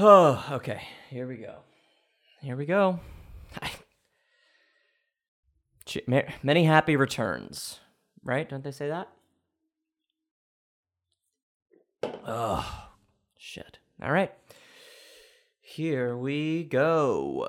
Oh, okay. Here we go. Here we go. Many happy returns, right? Don't they say that? Oh, shit. All right. Here we go.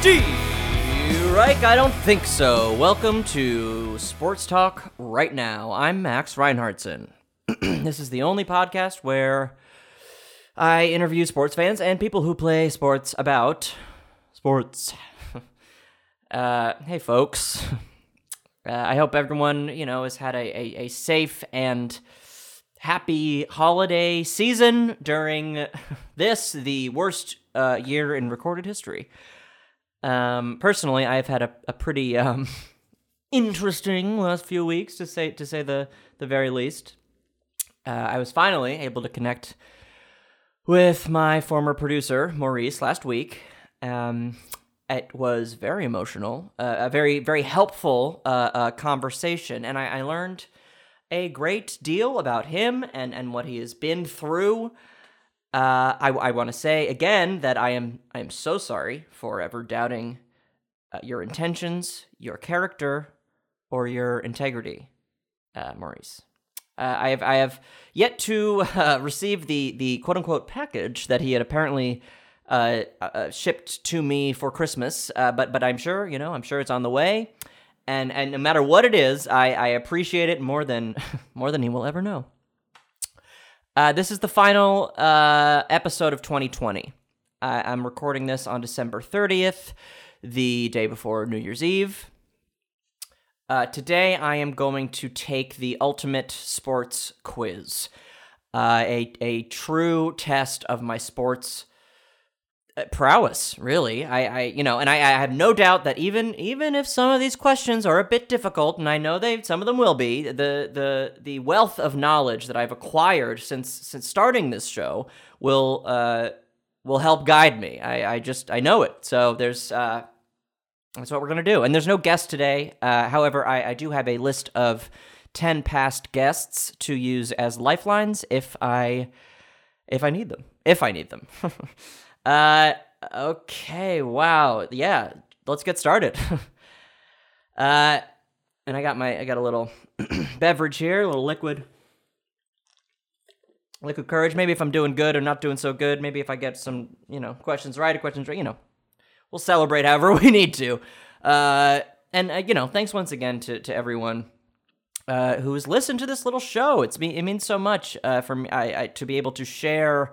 Steve Reich, I don't think so. Welcome to Sports Talk Right Now. I'm Max Reinhardtson. this is the only podcast where I interview sports fans and people who play sports about sports. uh, hey, folks. Uh, I hope everyone, you know, has had a, a, a safe and happy holiday season during this, the worst uh, year in recorded history. Um, personally, I've had a, a pretty um, interesting last few weeks, to say to say the the very least. Uh, I was finally able to connect with my former producer Maurice last week. Um, it was very emotional, uh, a very very helpful uh, uh, conversation, and I, I learned a great deal about him and and what he has been through. Uh, I, I want to say again that I am I am so sorry for ever doubting uh, your intentions, your character, or your integrity, uh, Maurice. Uh, I have I have yet to uh, receive the the quote unquote package that he had apparently uh, shipped to me for Christmas, but but I'm sure you know I'm sure it's on the way, and and no matter what it is, I, I appreciate it more than more than he will ever know. Uh, this is the final uh, episode of 2020. Uh, I'm recording this on December 30th, the day before New Year's Eve. Uh, today, I am going to take the ultimate sports quiz, uh, a a true test of my sports prowess. Really, I, I you know, and I, I have no doubt that even even if some of these questions are a bit difficult, and I know they some of them will be, the the the wealth of knowledge that I've acquired since since starting this show will uh will help guide me. I I just I know it. So there's uh that's what we're gonna do. And there's no guest today. Uh, however, I, I do have a list of ten past guests to use as lifelines if I if I need them. If I need them. uh, okay. Wow. Yeah. Let's get started. uh, and I got my I got a little beverage here, a little liquid. Liquid courage. Maybe if I'm doing good or not doing so good. Maybe if I get some, you know, questions right or questions right. You know, we'll celebrate however we need to. Uh, and uh, you know, thanks once again to to everyone uh, who has listened to this little show. It's me. It means so much uh, for me I, I, to be able to share.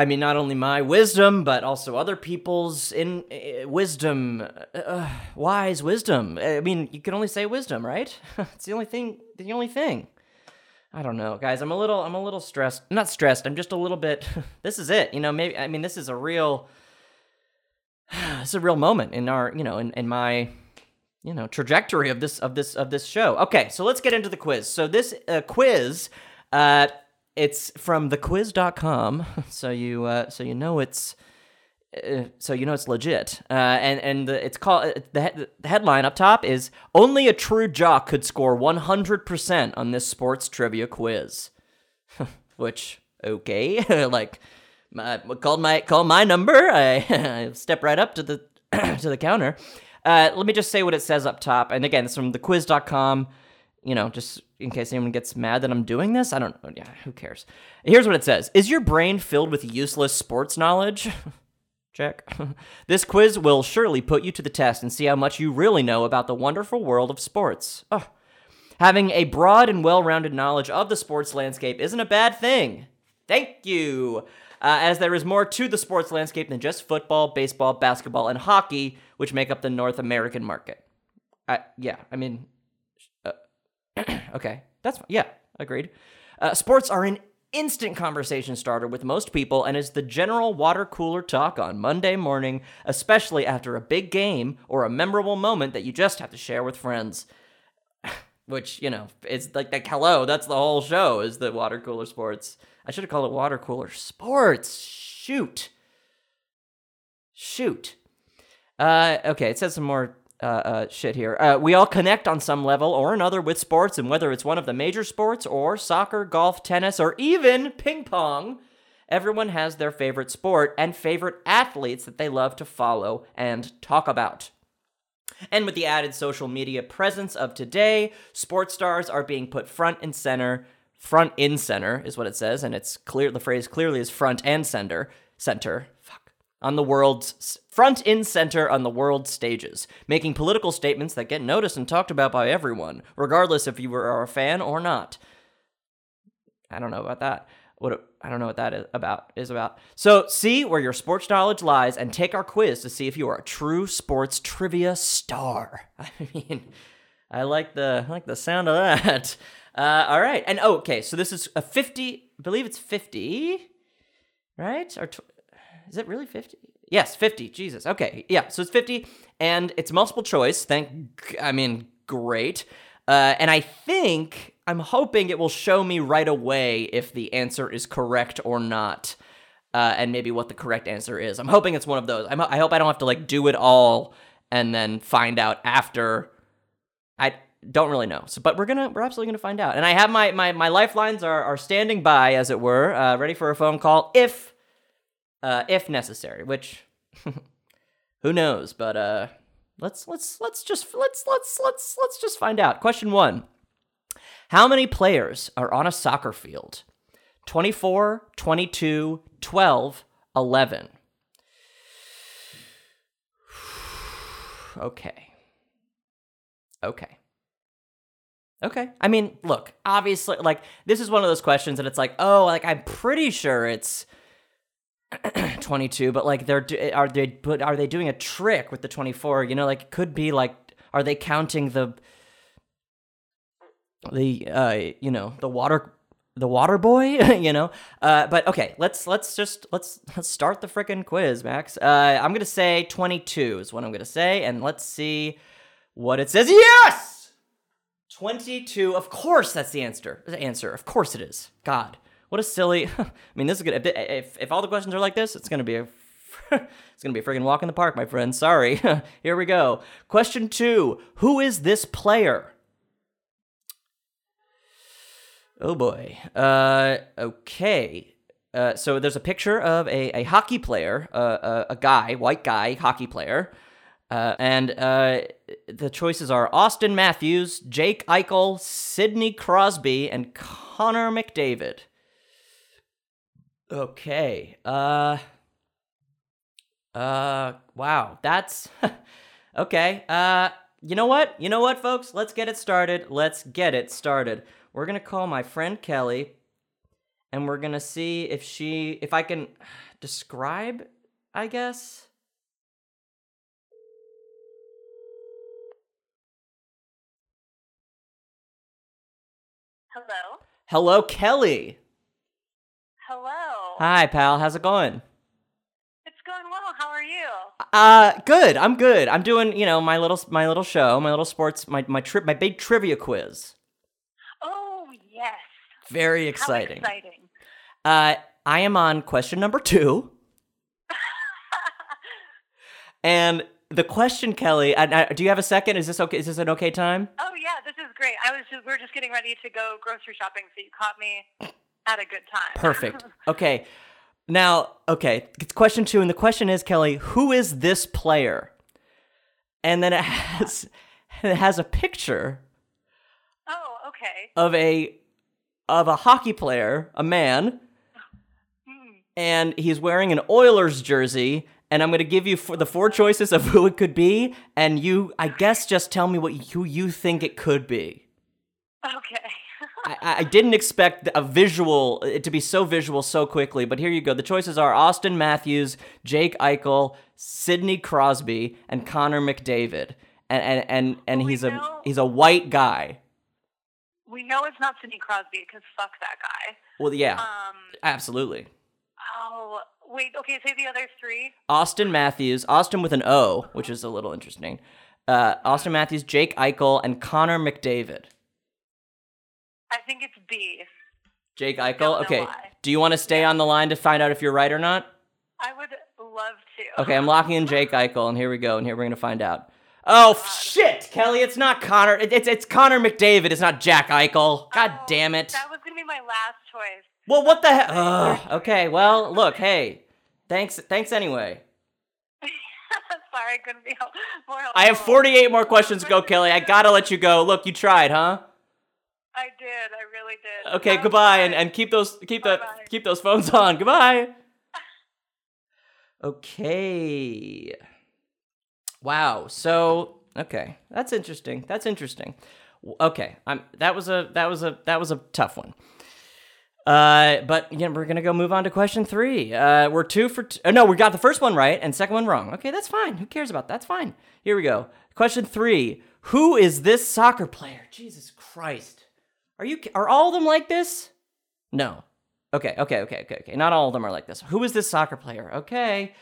I mean, not only my wisdom, but also other people's in uh, wisdom, uh, wise wisdom. I mean, you can only say wisdom, right? it's the only thing. The only thing. I don't know, guys. I'm a little. I'm a little stressed. Not stressed. I'm just a little bit. this is it. You know, maybe. I mean, this is a real. It's a real moment in our. You know, in, in my you know trajectory of this of this of this show. Okay, so let's get into the quiz. So this uh, quiz, uh, it's from thequiz.com, so you uh, so you know it's uh, so you know it's legit. Uh, and and the, it's called the, he- the headline up top is only a true jock could score 100% on this sports trivia quiz. Which okay, like my, called my call my number. I, I step right up to the to the counter. Uh, let me just say what it says up top. And again, it's from thequiz.com. You know, just in case anyone gets mad that I'm doing this. I don't Yeah, who cares? Here's what it says Is your brain filled with useless sports knowledge? Check. this quiz will surely put you to the test and see how much you really know about the wonderful world of sports. Oh. Having a broad and well rounded knowledge of the sports landscape isn't a bad thing. Thank you. Uh, as there is more to the sports landscape than just football, baseball, basketball, and hockey, which make up the North American market. Uh, yeah, I mean, okay, that's fine. yeah, agreed. Uh, sports are an instant conversation starter with most people and is the general water cooler talk on Monday morning, especially after a big game or a memorable moment that you just have to share with friends. Which you know, it's like like hello, that's the whole show is the water cooler sports. I should have called it water cooler sports. Shoot. Shoot. Uh, okay, it says some more uh, uh, shit here. Uh, we all connect on some level or another with sports, and whether it's one of the major sports or soccer, golf, tennis, or even ping pong, everyone has their favorite sport and favorite athletes that they love to follow and talk about. And with the added social media presence of today, sports stars are being put front and center. Front in center is what it says, and it's clear. The phrase clearly is front and center. Center. On the world's front in center on the world stages, making political statements that get noticed and talked about by everyone, regardless if you are a fan or not. I don't know about that. What I don't know what that is about is about. So see where your sports knowledge lies and take our quiz to see if you are a true sports trivia star. I mean, I like the I like the sound of that. Uh, all right, and oh, okay, so this is a fifty. I believe it's fifty, right? Or tw- is it really fifty? Yes, fifty. Jesus. Okay, yeah. So it's fifty, and it's multiple choice. Thank. I mean, great. Uh, and I think I'm hoping it will show me right away if the answer is correct or not, uh, and maybe what the correct answer is. I'm hoping it's one of those. I'm, I hope I don't have to like do it all and then find out after. I don't really know. So, but we're gonna we're absolutely gonna find out. And I have my my my lifelines are are standing by, as it were, uh, ready for a phone call if uh, if necessary. Which who knows? But uh, let's let's let's just let's let's let's let's just find out. Question one. How many players are on a soccer field? 24, 22, 12, 11. Okay. Okay. Okay. I mean, look, obviously, like, this is one of those questions that it's like, oh, like, I'm pretty sure it's 22, but like, they're, are they, but are they doing a trick with the 24? You know, like, it could be like, are they counting the, the uh you know the water the water boy? You know? Uh but okay let's let's just let's let's start the freaking quiz max. Uh i'm gonna say 22 is what i'm gonna say and let's see what it says. Yes! 22 of course that's the answer the answer. Of course it is. God what a silly i mean this is good if, if all the questions are like this it's gonna be a it's gonna be a freaking walk in the park my friend sorry here we go question two who is this player Oh boy. Uh, okay. Uh, so there's a picture of a, a hockey player, uh, a, uh, a guy, white guy, hockey player. Uh, and uh, the choices are Auston Matthews, Jake Eichel, Sidney Crosby, and Connor McDavid. Okay. Uh. Uh. Wow. That's okay. Uh. You know what? You know what, folks? Let's get it started. Let's get it started we're gonna call my friend Kelly, and we're gonna see if she, if I can describe, I guess. Hello. Hello, Kelly. Hello. Hi, pal. How's it going? It's going well. How are you? Uh, good. I'm good. I'm doing, you know, my little my little show, my little sports, my my trip, my big trivia quiz. Oh yes. Very exciting. How exciting. Uh, I am on question number two. and the question, Kelly, do you have a second? Is this okay? Is this an okay time? Oh yeah, this is great. I was just, we are just getting ready to go grocery shopping, so you caught me at a good time. Perfect. Okay. Now, okay, it's question two, and the question is, Kelly, who is this player? And then it has it has a picture. Oh, okay. Of a of a hockey player, a man, hmm. and he's wearing an Oilers jersey. And I'm going to give you the four choices of who it could be, and you, I guess, just tell me what who you think it could be. Okay. I, I, didn't expect a visual it to be so visual so quickly, but here you go. The choices are Auston Matthews, Jake Eichel, Sidney Crosby, and Connor McDavid. And and and, and he's a he's a white guy. We know it's not Sidney Crosby because fuck that guy. Well, yeah, um, absolutely. Oh wait, okay. Say the other three. Auston Matthews, Austin with an O, which is a little interesting. Uh, Auston Matthews, Jake Eichel, and Connor McDavid. I think it's B. Jake Eichel. Okay. why. Do you want to stay on the line to find out if you're right or not? I would love to. Okay, I'm locking in Jake Eichel, and here we go, and here we're gonna find out. Oh shit, Kelly! It's not Connor. it- It's it's Connor McDavid. It's not Jack Eichel. God Oh, damn it. That was gonna be my last choice. Well, what the hell? Okay, well, look, hey, thanks, thanks anyway. Sorry, I couldn't be more helpful. I have 48 more questions to go, Kelly. I gotta let you go. Look, you tried, huh? I did. I really did. Okay, was goodbye, and, and keep those keep the Bye-bye. keep those phones on. Goodbye. Okay. Wow. So okay, that's interesting. That's interesting. Okay, I'm that was a that was a that was a tough one. Uh, but yeah, we're gonna go move on to question three. Uh, we're two for t- uh, no, we got the first one right and second one wrong. Okay, that's fine. Who cares about that? That's fine. Here we go. Question three: Who is this soccer player? Jesus Christ, are you are all of them like this? No. Okay, okay, okay, okay, okay. Not all of them are like this. Who is this soccer player? Okay.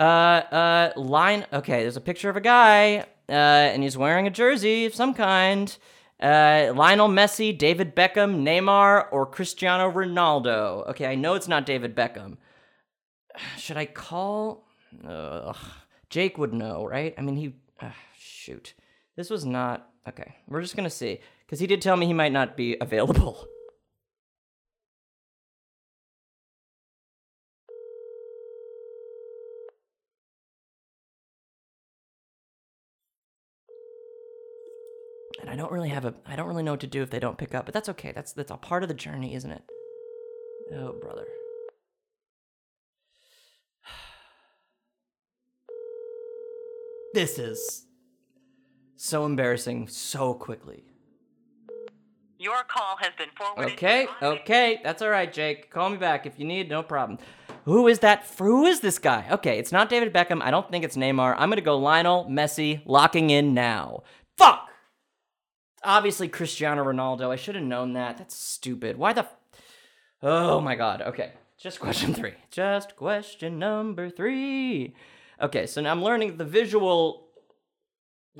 Uh, uh, line. Okay, there's a picture of a guy, uh, and he's wearing a jersey of some kind. Uh, Lionel Messi, David Beckham, Neymar, or Cristiano Ronaldo. Okay, I know it's not David Beckham. Should I call? Ugh. Jake would know, right? I mean, he. Uh, shoot. This was not. Okay, we're just gonna see. Because he did tell me he might not be available. And I don't really have a I don't really know what to do if they don't pick up, but that's okay. That's that's a part of the journey, isn't it? Oh, brother. This is so embarrassing so quickly. Your call has been forwarded. Okay, okay, that's all right, Jake. Call me back if you need, no problem. Who is that? Who is this guy? Okay, it's not David Beckham. I don't think it's Neymar. I'm gonna go Lionel Messi, locking in now. Fuck. Obviously Cristiano Ronaldo. I should have known that. That's stupid. Why the? F- oh my god. Okay, just question three. Just question number three. Okay, so now I'm learning the visual.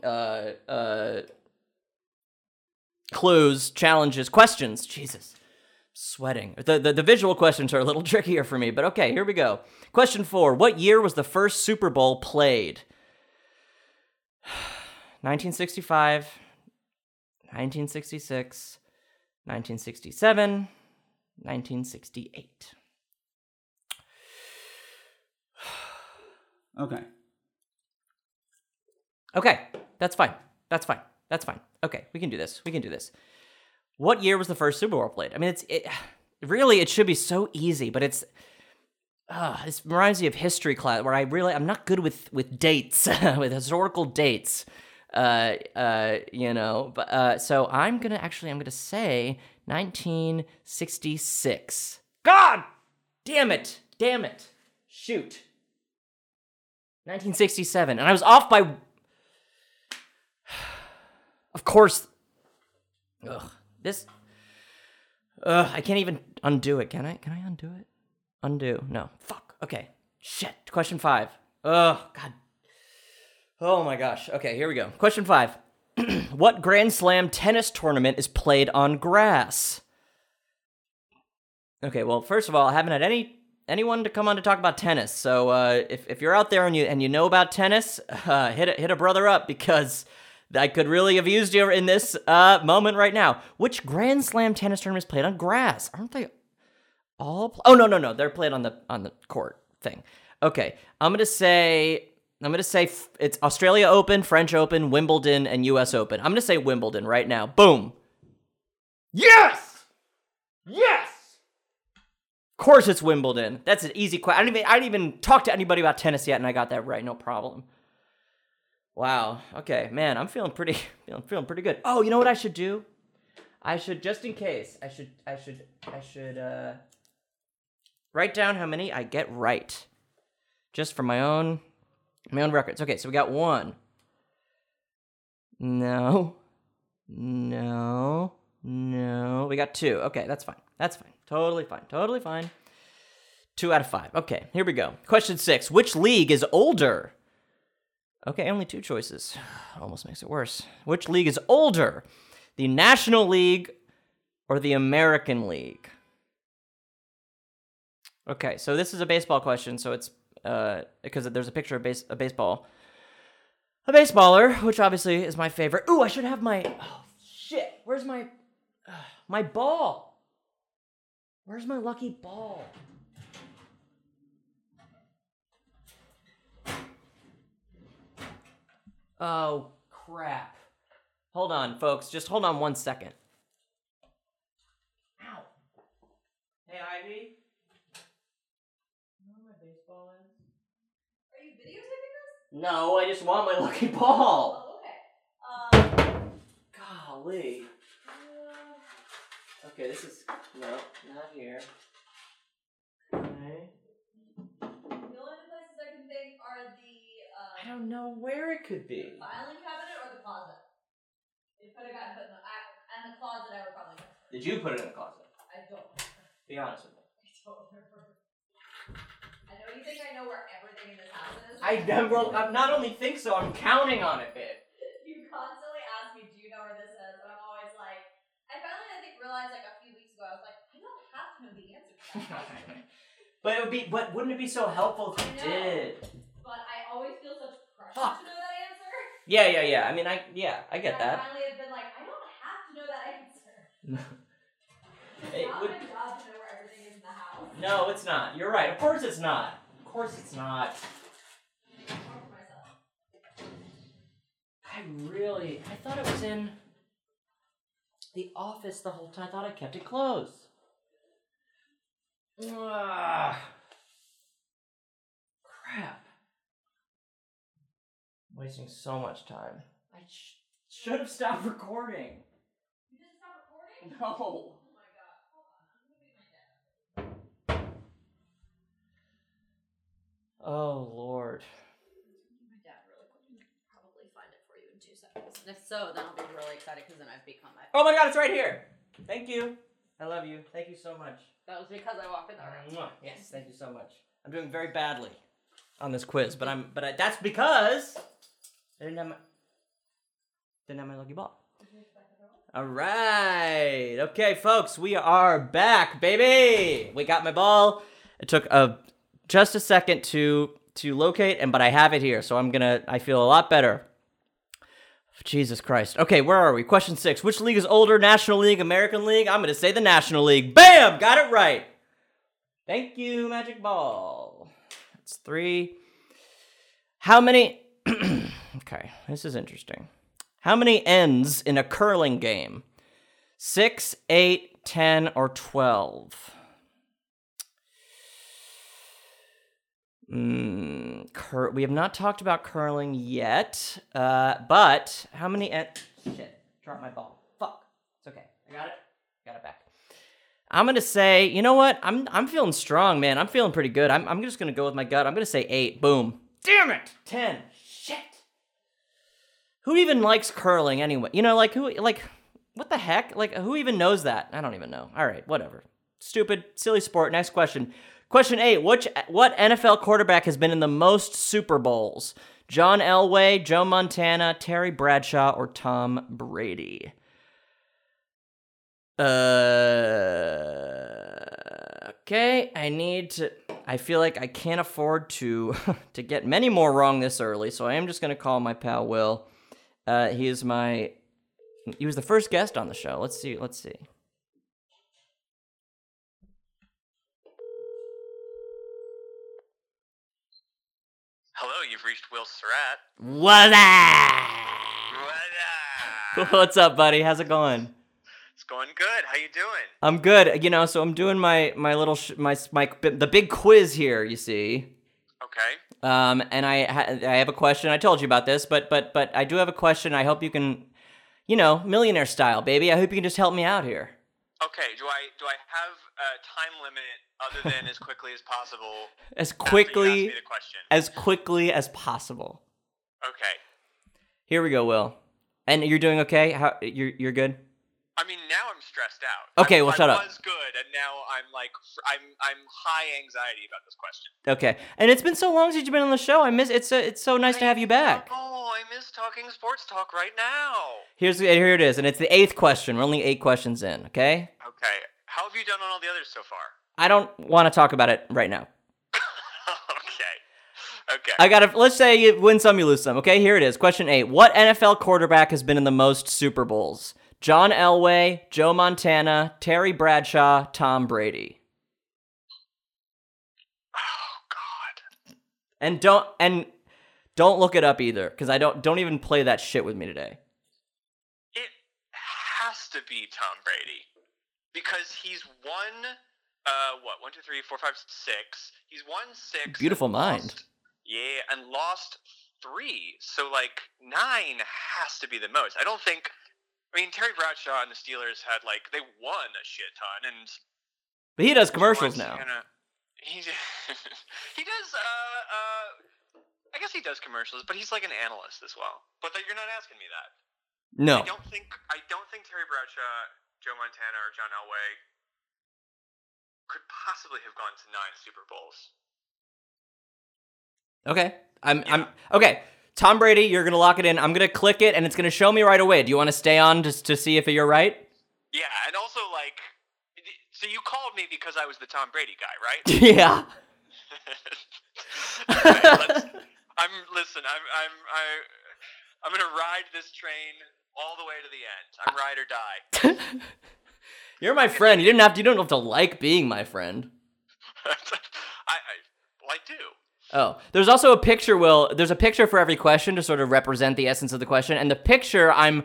Uh, uh, clues, challenges, questions. Jesus, sweating. The, the the visual questions are a little trickier for me, but okay, here we go. Question four: What year was the first Super Bowl played? 1965, 1966, 1967, 1968. Okay. Okay, that's fine. That's fine. That's fine. Okay, we can do this. We can do this. What year was the first Super Bowl played? I mean, it's it, really it should be so easy, but it's uh, this reminds me of history class where I really I'm not good with with dates with historical dates. Uh, uh, you know, but uh, so I'm gonna actually I'm gonna say 1966. God, damn it, damn it, shoot. 1967, and I was off by of course. Ugh. This. Ugh. I can't even undo it. Can I? Can I undo it? Undo. No. Fuck. Okay. Shit. Question five. Ugh. God. Oh my gosh. Okay. Here we go. Question five. what Grand Slam tennis tournament is played on grass? Okay. Well, first of all, I haven't had any anyone to come on to talk about tennis. So uh, if if you're out there and you and you know about tennis, uh, hit a, hit a brother up because I could really have used you in this uh, moment right now. Which Grand Slam tennis tournament is played on grass? Aren't they all? Pl- oh no no no, they're played on the on the court thing. Okay, I'm gonna say I'm gonna say f- it's Australia Open, French Open, Wimbledon, and U.S. Open. I'm gonna say Wimbledon right now. Boom. Yes. Yes. Of course, it's Wimbledon. That's an easy question. I didn't even I didn't even talk to anybody about tennis yet, and I got that right. No problem. Wow. Okay, man, I'm feeling pretty feeling feeling pretty good. Oh, you know what I should do? I should just in case. I should I should I should uh write down how many I get right. Just for my own my own records. Okay, so we got 1. No. No. No. We got 2. Okay, that's fine. That's fine. Totally fine. Totally fine. 2 out of 5. Okay, here we go. Question 6. Which league is older? Okay, only two choices. Almost makes it worse. Which league is older? The National League or the American League? Okay, so this is a baseball question. So it's uh because there's a picture of base a baseball, a baseballer, which obviously is my favorite. Ooh, I should have my. Oh shit! Where's my uh, my ball? Where's my lucky ball? Oh crap! Hold on, folks. Just hold on one second. Ow! Hey, Ivy. You my baseball? Are you videotaping this? No, I just want my lucky ball. Oh, okay. Um, Golly. Okay, this is no, not here. I don't know where it could be. The filing cabinet or the closet. It could have gotten put in the I, and the closet. I would probably guess. Did you put it in the closet? I don't. Be honest with me. I don't remember. I know you think I know where everything in this house is. I well, I not only think so, I'm counting on it, babe. You constantly ask me, "Do you know where this is?" And I'm always like, I finally I think realized like a few weeks ago. I was like, I don't have to know the answer to that. but it would be, but wouldn't it be so helpful if you did? But I always feel such pressure Fuck. to know that answer. Yeah, yeah, yeah. I mean, I yeah, I get And I that. finally have been like, I don't have to know that answer. It's It not would- my job to know where everything is in the house. No, it's not. You're right. Of course it's not. Of course it's not. More for myself. I really, I thought it was in the office the whole time. I thought I kept it closed. Ugh. Crap. Wasting so much time. I sh- should have stopped recording. You didn't stop recording? No. Oh my god. Hold on. I'm gonna be my dad. Oh Lord. My dad really quick. and Probably find it for you in two seconds. And if so, then I'll be really excited because then I've become my. Oh my God, it's right here. Thank you. I love you. Thank you so much. That was because I walked in the room. Yes, thank you so much. I'm doing very badly on this quiz, but I'm but I, that's because I didn't have my didn't have my lucky ball. All right, okay, folks, we are back, baby. We got my ball. It took a just a second to to locate, and but I have it here, so I'm gonna. I feel a lot better. Jesus Christ. Okay, where are we? Question six. Which league is older? National League, American League? I'm gonna say the National League. Bam! Got it right. Thank you, Magic Ball. That's three. How many? okay, this is interesting. How many ends in a curling game? Six, eight, ten, or twelve? Mm, cur- we have not talked about curling yet, uh, but how many? En- Shit, dropped my ball. Fuck. It's okay. I got it. Got it back. I'm gonna say, you know what? I'm I'm feeling strong, man. I'm feeling pretty good. I'm I'm just gonna go with my gut. I'm gonna say eight. Boom. Damn it. Ten. Who even likes curling anyway? You know, like who? Like what the heck? Like who even knows that? I don't even know. All right, whatever. Stupid, silly sport. Next question. Question eight. Which what NFL quarterback has been in the most Super Bowls? John Elway, Joe Montana, Terry Bradshaw, or Tom Brady? Uh, okay, I need to. I feel like I can't afford to to get many more wrong this early, so I am just gonna call my pal Will. Uh, he is my. He was the first guest on the show. Let's see. Let's see. Hello, you've reached Will Surratt. What up? What up? What's up, buddy? How's it going? It's going good. How you doing? I'm good. You know, so I'm doing my my little sh- my my the big quiz here. You see. Okay. Um, and I ha- I have a question. I told you about this, but but but I do have a question. I hope you can, you know, millionaire style, baby. I hope you can just help me out here Okay. Do I do I have a time limit other than as quickly as possible? as after you ask quickly me the question. as quickly as possible. Okay. Here we go, Will. And you're doing okay? How you're you're good? I mean, now I'm stressed out. Okay, I, well, I shut up. was good, and now I'm like, I'm I'm high anxiety about this question. Okay. And it's been so long since you've been on the show. I miss it's so it's so nice to have you back. Oh, I miss talking sports talk right now. Here's here it is, and it's the eighth question. We're only eight questions in. Okay. Okay. How have you done on all the others so far? I don't want to talk about it right now. okay. Okay. I gotta let's say you win some, you lose some. Okay, here it is. Question eight. What NFL quarterback has been in the most Super Bowls? John Elway, Joe Montana, Terry Bradshaw, Tom Brady. oh God. And don't and don't look it up either, because I don't don't even play that shit with me today. It has to be Tom Brady because he's won. Uh, what? One, two, three, four, five, six. He's won six. Beautiful mind. lost- yeah, and lost three. So like nine has to be the most. I don't think. I mean, Terry Bradshaw and the Steelers had like they won a shit ton, and But he does commercials now. He he does. Uh, uh, I guess he does commercials, but he's like an analyst as well. But that, you're not asking me that. No. I don't think I don't think Terry Bradshaw, Joe Montana, or John Elway could possibly have gone to nine Super Bowls. Okay. I'm I'm okay. Tom Brady, you're gonna lock it in. I'm gonna click it and it's gonna show me right away. Do you want to stay on just to see if you're right? Yeah, and also like, so you called me because I was the Tom Brady guy, right? yeah. Okay, I'm listen. I'm I'm I, I'm gonna ride this train all the way to the end. I'm ride or die. You're my friend. You didn't have to, you don't have to like being my friend. I, I well, I do. Oh, there's also a picture. Will there's a picture for every question to sort of represent the essence of the question, and the picture I'm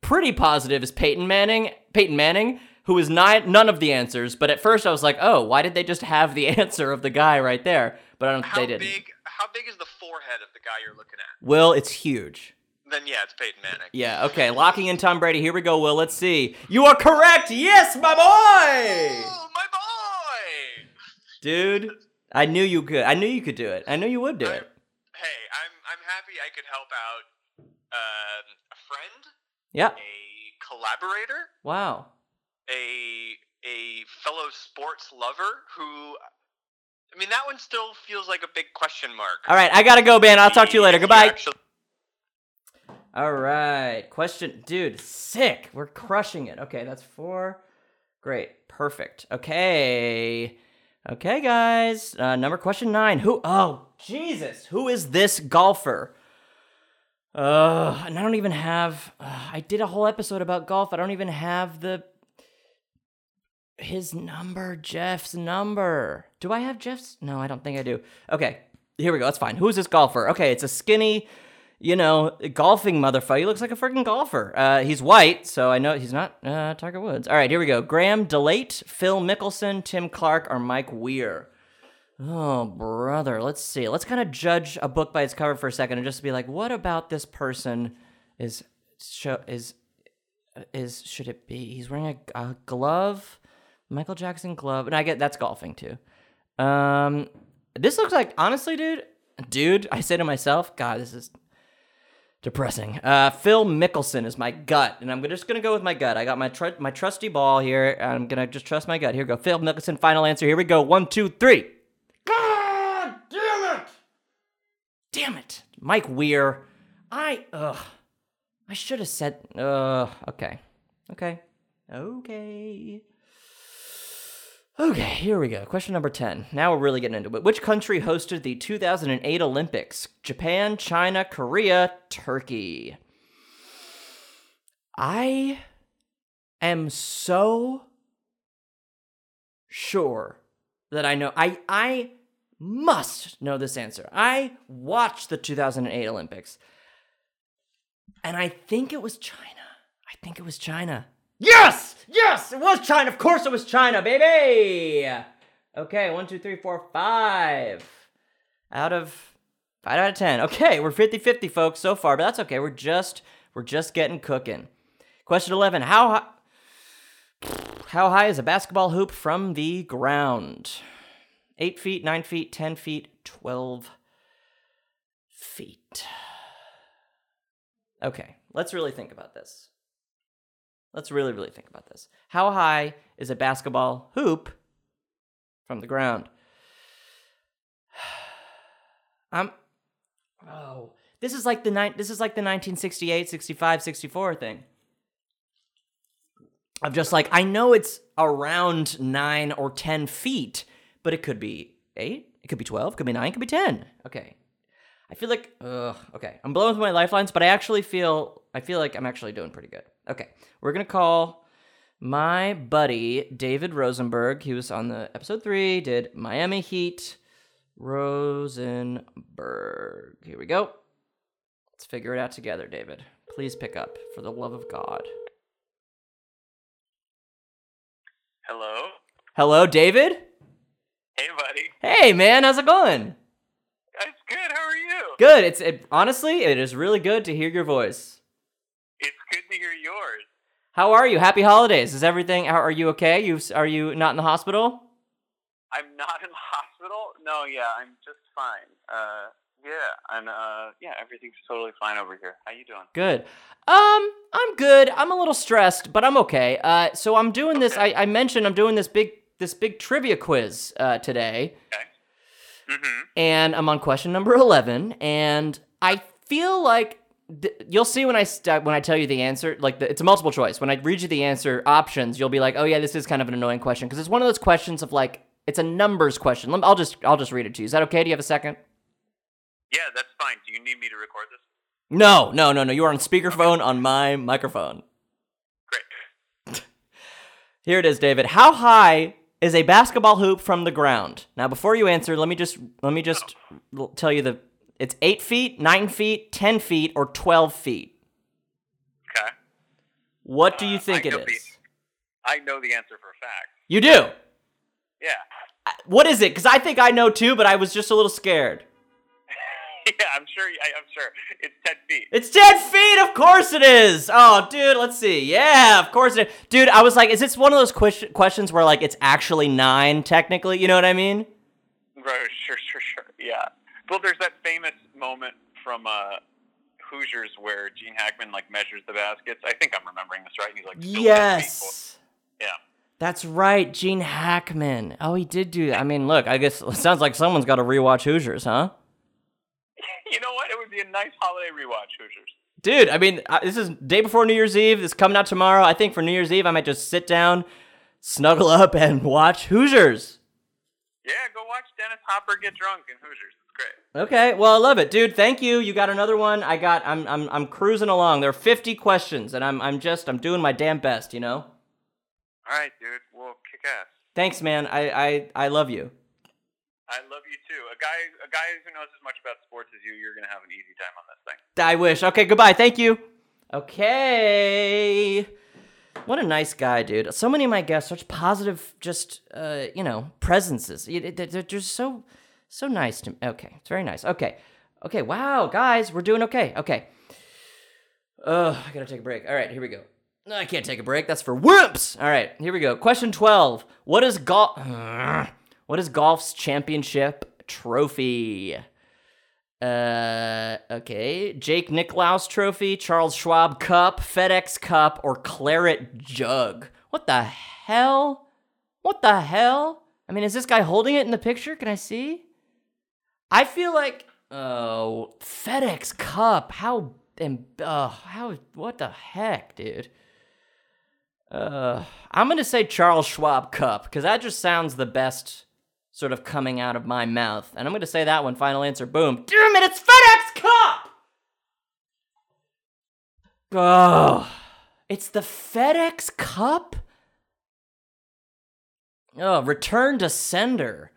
pretty positive is Peyton Manning. Peyton Manning, who is not none of the answers, but at first I was like, oh, why did they just have the answer of the guy right there? But I don't. How they didn't. big? How big is the forehead of the guy you're looking at? Will, it's huge. Then yeah, it's Peyton Manning. Yeah. Okay. Locking in Tom Brady. Here we go. Will. Let's see. You are correct. Yes, my boy. Oh, my boy! Dude, I knew you could. I knew you could do it. I knew you would do I'm- it. Hey, I'm I'm happy I could help out um, a friend, Yeah. a collaborator, Wow. a a fellow sports lover who. I mean, that one still feels like a big question mark. All right. I gotta go, Ben. I'll talk to you later. Goodbye. actually- All right. Question, dude. Sick. We're crushing it. Okay, that's four. Great. Perfect. Okay. Okay, guys. Uh, number question nine. Who? Oh, Jesus. Who is this golfer? Uh, and I don't even have. Uh, I did a whole episode about golf. I don't even have the. His number, Jeff's number. Do I have Jeff's? No, I don't think I do. Okay, here we go. That's fine. Who's this golfer? Okay, it's a skinny, you know, golfing motherfucker. He looks like a freaking golfer. Uh, he's white, so I know he's not uh, Tiger Woods. All right, here we go. Graham DeLaet, Phil Mickelson, Tim Clark, or Mike Weir. Oh, brother. Let's see. Let's kind of judge a book by its cover for a second and just be like, what about this person is show is is should it be? He's wearing a, a glove, Michael Jackson glove, and I get that's golfing too. Um, this looks like honestly, dude, dude. I say to myself, God, this is depressing. Uh, Phil Mickelson is my gut, and I'm just gonna go with my gut. I got my tr- my trusty ball here. and I'm gonna just trust my gut. Here we go. Phil Mickelson. Final answer. Here we go. One, two, three. God damn it! Damn it, Mike Weir. I ugh. I should have said. Uh. Okay. Okay. Okay. Okay, here we go. Question number 10. Now we're really getting into it. Which country hosted the 2008 Olympics? Japan, China, Korea, Turkey. I am so sure that I know. I I must know this answer. I watched the 2008 Olympics. And I think it was China. I think it was China. Yes! Yes! It was China! Of course it was China, baby! Okay, one, two, three, four, five. Out of five out of ten. Okay, we're 50-50, folks, so far, but that's okay. We're just we're just getting cooking. Question 11. How high how high is a basketball hoop from the ground? Eight feet, nine feet, ten feet, twelve feet. Okay, let's really think about this. Let's really, really think about this. How high is a basketball hoop from the ground? I'm Oh, this is like the ni- this is like the 1968, 65, 64 thing. Of just like I know it's around nine or 10 feet, but it could be eight, it could be 12, it could be nine, it could be 10. Okay. I feel like, ugh, okay. I'm blowing through my lifelines, but I actually feel, I feel like I'm actually doing pretty good. Okay. We're to call my buddy David Rosenberg. He was on the episode three, did Miami Heat. Rosenberg. Here we go. Let's figure it out together, David. Please pick up for the love of God. Hello. Hello, David? Hey, buddy. Hey, man, how's it going? It's good. How are you? Good. It's it, honestly, it is really good to hear your voice. Good to hear yours. How are you? Happy holidays. Is everything? Are you okay? You are you not in the hospital? I'm not in the hospital. No, yeah, I'm just fine. Uh, yeah, and uh, yeah, everything's totally fine over here. How you doing? Good. Um, I'm good. I'm a little stressed, but I'm okay. Uh, so I'm doing this. I, I mentioned I'm doing this big this big trivia quiz uh, today, Okay. Mm-hmm. and I'm on question number eleven. And I feel like th- you'll see when I st- when I tell you the answer. Like the, it's a multiple choice. When I read you the answer options, you'll be like, oh yeah, this is kind of an annoying question because it's one of those questions of like it's a numbers question. I'll just I'll just read it to you. Is that okay? Do you have a second? Yeah, that's fine. Do you need me to record this? No, no, no, no. You are on speakerphone on my microphone. Great. Here it is, David. How high is a basketball hoop from the ground? Now, before you answer, let me just let me just oh. l- tell you the it's eight feet, nine feet, ten feet, or twelve feet. Okay. What do you Uh, think it the- I know the answer for a fact. You do. Yeah. Uh, What is it? Because I think I know too, but I was just a little scared. yeah, I'm sure. I, I'm sure it's ten feet. It's ten feet. Of course it is. Oh, dude, let's see. Yeah, of course it. Is. Dude, I was like, is this one of those ques- questions where like it's actually nine technically? You know what I mean? Right. Sure. Sure. Sure. Yeah. Well, there's that famous moment from uh, Hoosiers where Gene Hackman like measures the baskets. I think I'm remembering this right. He's like, Yes. Yeah. That's right, Gene Hackman. Oh, he did do that. I mean, look, I guess it sounds like someone's got to rewatch Hoosiers, huh? You know what? It would be a nice holiday rewatch, Hoosiers. Dude, I mean, uh, this is day before New Year's Eve. This is coming out tomorrow. I think for New Year's Eve, I might just sit down, snuggle up, and watch Hoosiers. Yeah, go watch Dennis Hopper get drunk in Hoosiers. Okay, well, I love it, dude. Thank you. You got another one. I got. I'm. I'm. I'm cruising along. There are 50 questions, and I'm. I'm just. I'm doing my damn best. You know. All right, dude. We'll kick ass. Thanks, man. I. I. I love you. I love you too. A guy, a guy who knows as much about sports as you, you're gonna have an easy time on this thing. I wish. Okay, goodbye. Thank you. Okay. What a nice guy, dude. So many of my guests, such positive, just uh, you know, presences. They're just so, so nice to me. Okay, it's very nice. Okay, okay. Wow, guys, we're doing okay. Okay. Oh, I gotta take a break. All right, here we go. No, I can't take a break. That's for whoops. All right, here we go. Question twelve. What is golf? What is golf's championship trophy? Uh, okay. Jake Nicklaus Trophy, Charles Schwab Cup, FedEx Cup, or Claret Jug. What the hell? What the hell? I mean, is this guy holding it in the picture? Can I see? I feel like, oh, FedEx Cup. How, and uh, how, what the heck, dude? Uh, I'm gonna say Charles Schwab Cup because that just sounds the best sort of coming out of my mouth. And I'm to say that one. Final answer. Boom. Damn it, it's FedEx Cup! Oh, it's the FedEx Cup? Oh, return to sender.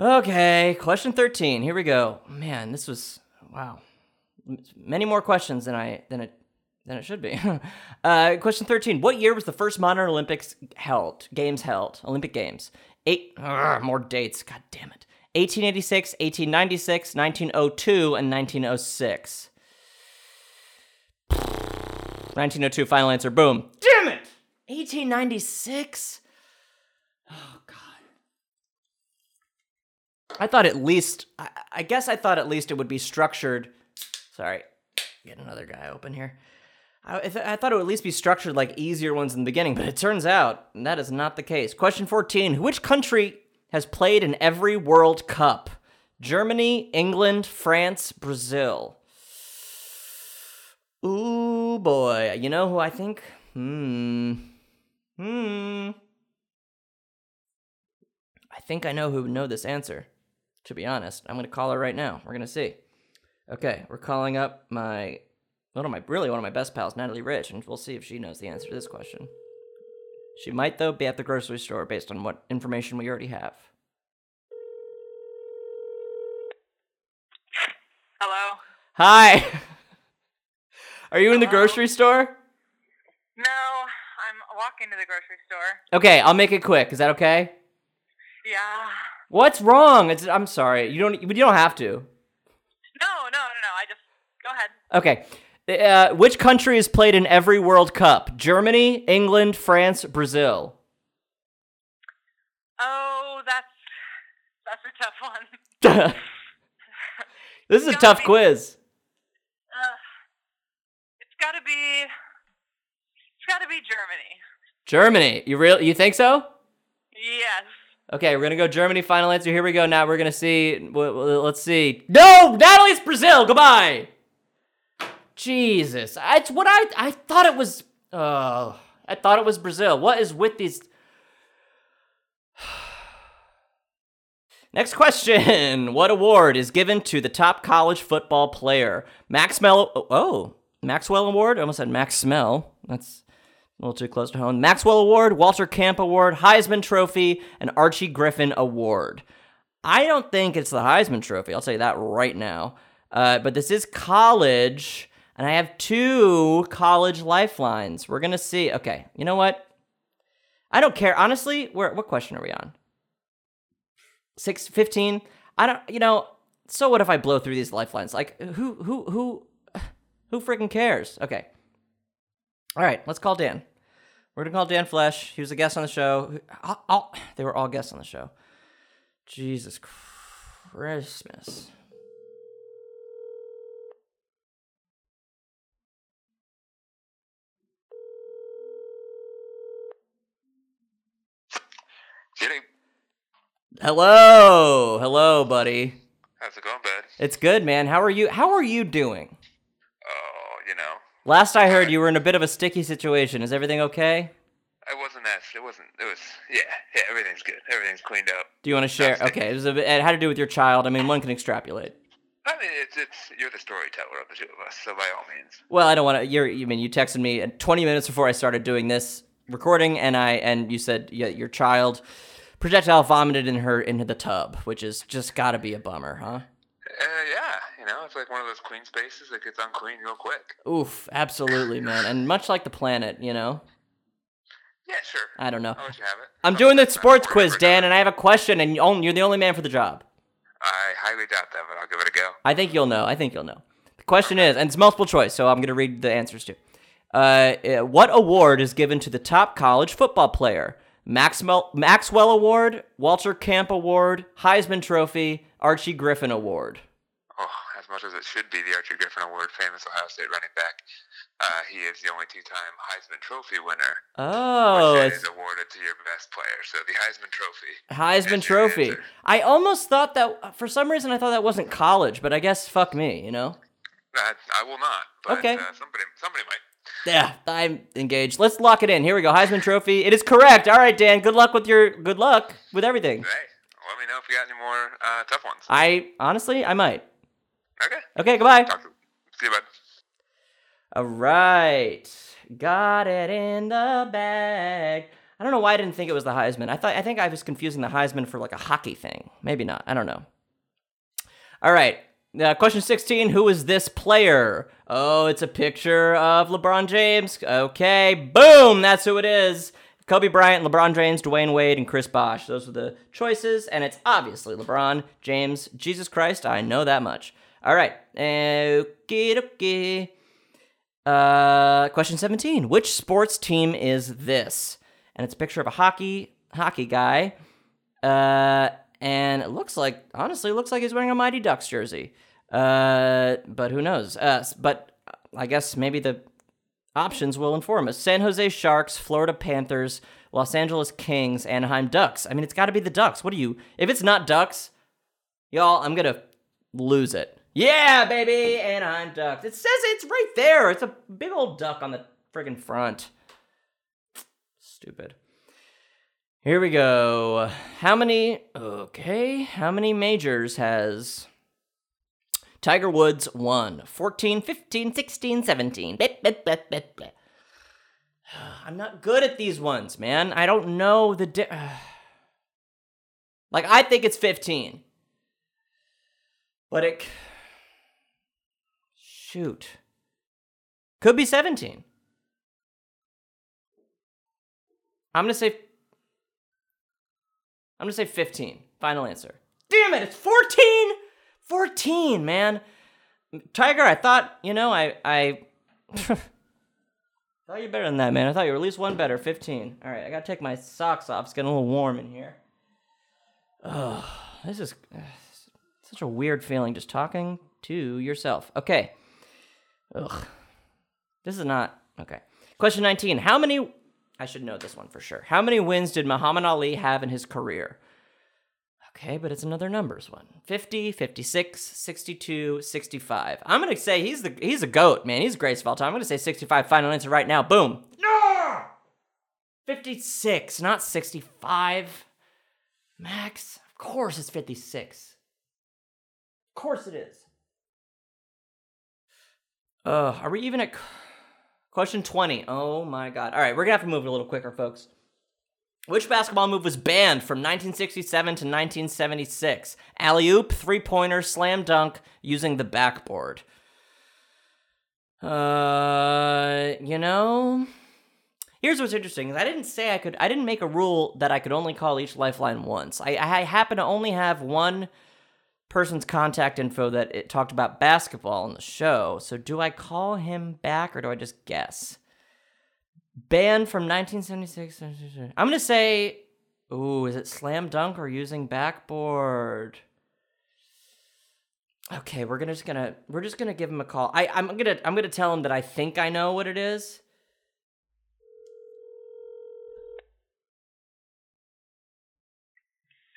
Okay, question 13. Here we go. Man, this was wow. Many more questions than I than it than it should be. uh, question 13. What year was the first modern Olympics held? Games held. Olympic Games. Eight Ugh, more dates. God damn it. 1886, 1896, 1902, and 1906. 1902, final answer. Boom. Damn it! 1896? Oh. I thought at least, I, I guess I thought at least it would be structured. Sorry, get another guy open here. I, I th- I thought it would at least be structured like easier ones in the beginning, but it turns out that is not the case. Question 14 Which country has played in every World Cup? Germany, England, France, Brazil. Ooh boy, you know who I think? Hmm. Hmm. I think I know who would know this answer. To be honest, I'm gonna call her right now. We're gonna see. Okay, we're calling up my one of my really one of my best pals, Natalie Rich, and we'll see if she knows the answer to this question. She might though be at the grocery store based on what information we already have. Hello. Hi. Are you in the grocery store? No, I'm walking to the grocery store. Okay, I'll make it quick. Is that okay? Yeah. What's wrong? It's, I'm sorry. You don't. You don't have to. No, no, no, no. I just go ahead. Okay. Uh, which country has played in every World Cup? Germany, England, France, Brazil. Oh, that's that's a tough one. this is a tough be- quiz. Uh, it's got to be. It's got to be Germany. Germany. You real? You think so? Yes. Okay, we're gonna go Germany. Final answer. Here we go. Now we're gonna see. Let's see. No, Natalie's Brazil. Goodbye. Jesus, it's what I I thought it was. Oh, I thought it was Brazil. What is with these? Next question. What award is given to the top college football player? Maxwell. Oh, Maxwell Award? I almost said Max Smell. That's a little too close to home. Maxwell Award, Walter Camp Award, Heisman Trophy, and Archie Griffin Award. I don't think it's the Heisman Trophy. I'll tell you that right now. Uh, but this is college, and I have two college lifelines. We're gonna see. Okay, you know what? I don't care. Honestly, where, what question are we on? Six fifteen. I don't, you know, so what if I blow through these lifelines? Like, who, who, who, who freaking cares? Okay. All right, let's call Dan. We're gonna call Dan Flesh. He was a guest on the show. I'll, I'll- they were all guests on the show. Jesus Christmas. Hello, hello, buddy. how's it going, bud? It's good, man. How are you? How are you doing? Oh, you know, Last I heard, you were in a bit of a sticky situation. Is everything okay? I wasn't that. It wasn't. It was. Yeah, yeah. Everything's good. Everything's cleaned up. Do you want to share? Okay, it, was a bit, it had to do with your child. I mean, one can extrapolate. I mean, it's it's you're the storyteller of the two of us, so by all means. Well, I don't want to. You're. You mean you texted me 20 minutes before I started doing this recording, and I and you said yeah, your child projectile vomited in her into the tub, which is just got to be a bummer, huh? Uh, yeah, you know, it's like one of those clean spaces that gets unclean real quick. Oof, absolutely, man. And much like the planet, you know. Yeah, sure. I don't know. I'll let you have it. I'm doing the sports quiz. Dan, and I have a question, and you're the only man for the job. I highly doubt that, but I'll give it a go. I think you'll know. I think you'll know. The question is, and it's multiple choice, so I'm going to read the answers too. Uh, uh, what award is given to the top college football player? Maxwell, Maxwell Award, Walter Camp Award, Heisman Trophy, Archie Griffin Award. As much as it should be the Archie Griffin Award, famous Ohio State running back, uh, he is the only two-time Heisman Trophy winner, Oh, which it's is awarded to your best player. So the Heisman Trophy. Heisman Trophy. I almost thought that, for some reason, I thought that wasn't college, but I guess fuck me, you know? Uh, I will not. But, Okay. Uh, somebody, somebody might. Yeah, I'm engaged. Let's lock it in. Here we go. Heisman Trophy. It is correct. All right, Dan. Good luck with your good luck with everything. Hey, let me know if you got any more uh, tough ones. I honestly, I might. Okay. Okay, goodbye. See you, bud. All right, got it in the bag. I don't know why I didn't think it was the Heisman. I thought I think I was confusing the Heisman for like a hockey thing. Maybe not. I don't know. All right. Uh, question 16 Who is this player? Oh, it's a picture of LeBron James. Okay, boom, that's who it is. Kobe Bryant, LeBron James, Dwyane Wade, and Chris Bosh. Those are the choices, and it's obviously LeBron James. Jesus Christ, I know that much. All right. Okie dokie. Uh, question 17. Which sports team is this? And it's a picture of a hockey hockey guy. Uh, and it looks like, honestly, it looks like he's wearing a Mighty Ducks jersey. Uh, but who knows? Uh, but I guess maybe the options will inform us. San Jose Sharks, Florida Panthers, Los Angeles Kings, Anaheim Ducks. I mean, it's got to be the Ducks. What do you? If it's not Ducks, y'all, I'm gonna lose it. Yeah, baby, Anaheim Ducks. It says it's right there. It's a big old duck on the friggin' front. Stupid. Here we go. How many? Okay. How many majors has Tiger Woods won? 14, 15, 16, 17. Blah, blah, blah, blah, blah. I'm not good at these ones, man. I don't know the. Di- like, I think it's 15. But it. Shoot. Could be 17. I'm gonna say. I'm gonna say 15. Final answer. Damn it! It's 14. 14, man. Tiger, I thought you know I I. thought you better than that, man. I thought you were at least one better. 15. All right, I gotta take my socks off. It's getting a little warm in here. Oh, this is uh, such a weird feeling just talking to yourself. Okay. Ugh. This is not okay. Question 19. How many I should know this one for sure. How many wins did Muhammad Ali have in his career? Okay, but it's another numbers one. 50, 56, 62, 65. I'm going to say he's the he's a goat, man. He's the greatest of all time. I'm going to say 65 final answer right now. Boom. No! 56, not 65. Max, of course it's 56. Of course it is. Uh, are we even at question 20? Oh my god. All right, we're going to have to move it a little quicker, folks. Which basketball move was banned from 1967 to 1976? Alley oop, three pointer, slam dunk using the backboard. Uh, you know, here's what's interesting: is I didn't say I could. I didn't make a rule that I could only call each lifeline once. I, I happen to only have one person's contact info that it talked about basketball in the show. So do I call him back or do I just guess? Banned from 1976. I'm gonna say, ooh, is it slam dunk or using backboard? Okay, we're gonna just gonna we're just gonna give him a call. I I'm gonna I'm gonna tell him that I think I know what it is.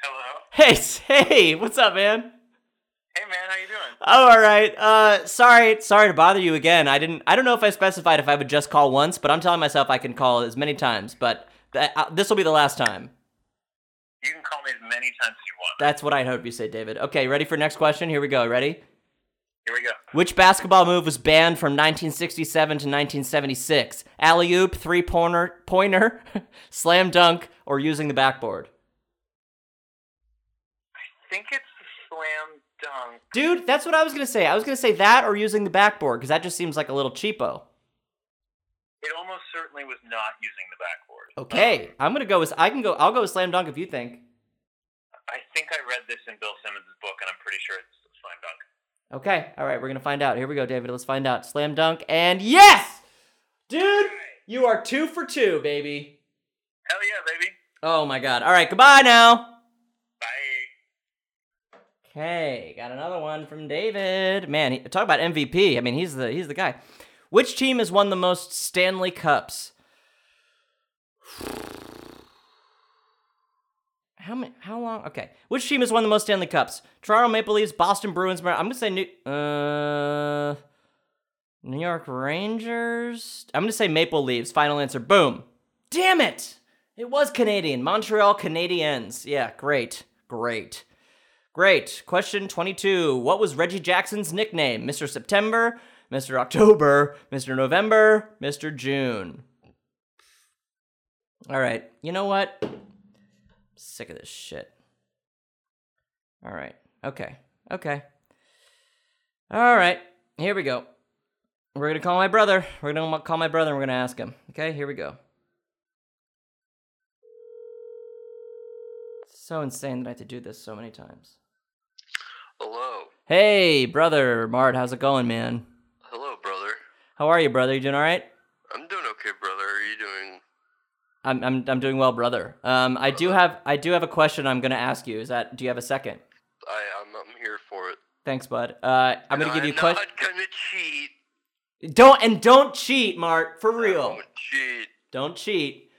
Hello. Hey, hey, what's up, man? Hey man, how you doing? Oh, all right. Uh, sorry, sorry to bother you again. I didn't. I don't know if I specified if I would just call once, but I'm telling myself I can call as many times. But th- uh, this will be the last time. You can call me as many times as you want. That's what I hope you say, David. Okay, ready for next question? Here we go. Ready? Here we go. Which basketball move was banned from 1967 to 1976? Alley oop, three pointer, pointer, slam dunk, or using the backboard? I think it's the slam dunk. Dude, that's what I was gonna say. I was gonna say that or using the backboard because that just seems like a little cheapo. It almost certainly was not using the backboard. Okay, I'm gonna go with. I can go. I'll go with slam dunk if you think. I think I read this in Bill Simmons' book, and I'm pretty sure it's slam dunk. Okay, all right, we're gonna find out. Here we go, David. Let's find out. Slam dunk, and yes, dude, you are two for two, baby. Hell yeah, baby. Oh my god. All right, goodbye now. Okay, got another one from David. Man, he, talk about MVP. I mean, he's the he's the guy. Which team has won the most Stanley Cups? How many? How long? Okay. Which team has won the most Stanley Cups? Toronto Maple Leafs, Boston Bruins. Mar- I'm gonna say New. Uh, New York Rangers. I'm gonna say Maple Leafs. Final answer. Boom. Damn it! It was Canadian. Montreal Canadiens. Yeah, great, great, great. Question 22. What was Reggie Jackson's nickname? Mr. September, Mr. October, Mr. November, Mr. June. All right. You know what? I'm sick of this shit. All right. Okay. Okay. All right. Here we go. We're going to call my brother. We're going to call my brother and we're going to ask him. Okay? Here we go. So insane that I have to do this so many times. Hello. Hey, brother Mart, how's it going, man? Hello, brother. How are you, brother? You doing all right? I'm doing okay, brother. Are you doing? I'm I'm I'm doing well, brother. Um, I do have I do have a question I'm gonna ask you. Is that do you have a second? I I'm, I'm here for it. Thanks, bud. Uh, I'm gonna give you a I'm question. not gonna cheat. Don't and don't cheat, Mart. For real. Don't cheat. Don't cheat.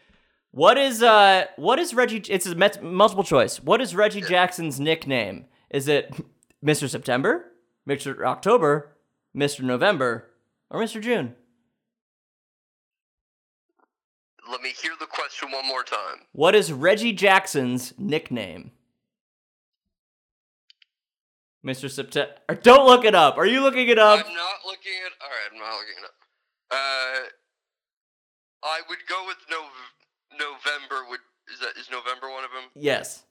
What is uh what is Reggie it's a met- multiple choice. What is Reggie Jackson's nickname? Is it Mr. September, Mr. October, Mr. November, or Mr. June? let me hear the question one more time. What is Reggie Jackson's nickname? Mr. September. Don't look it up. Are you looking it up? I'm not looking at. All right, I'm not looking it up. Uh, I would go with Nov- November. Would is that is November one of them? Yes.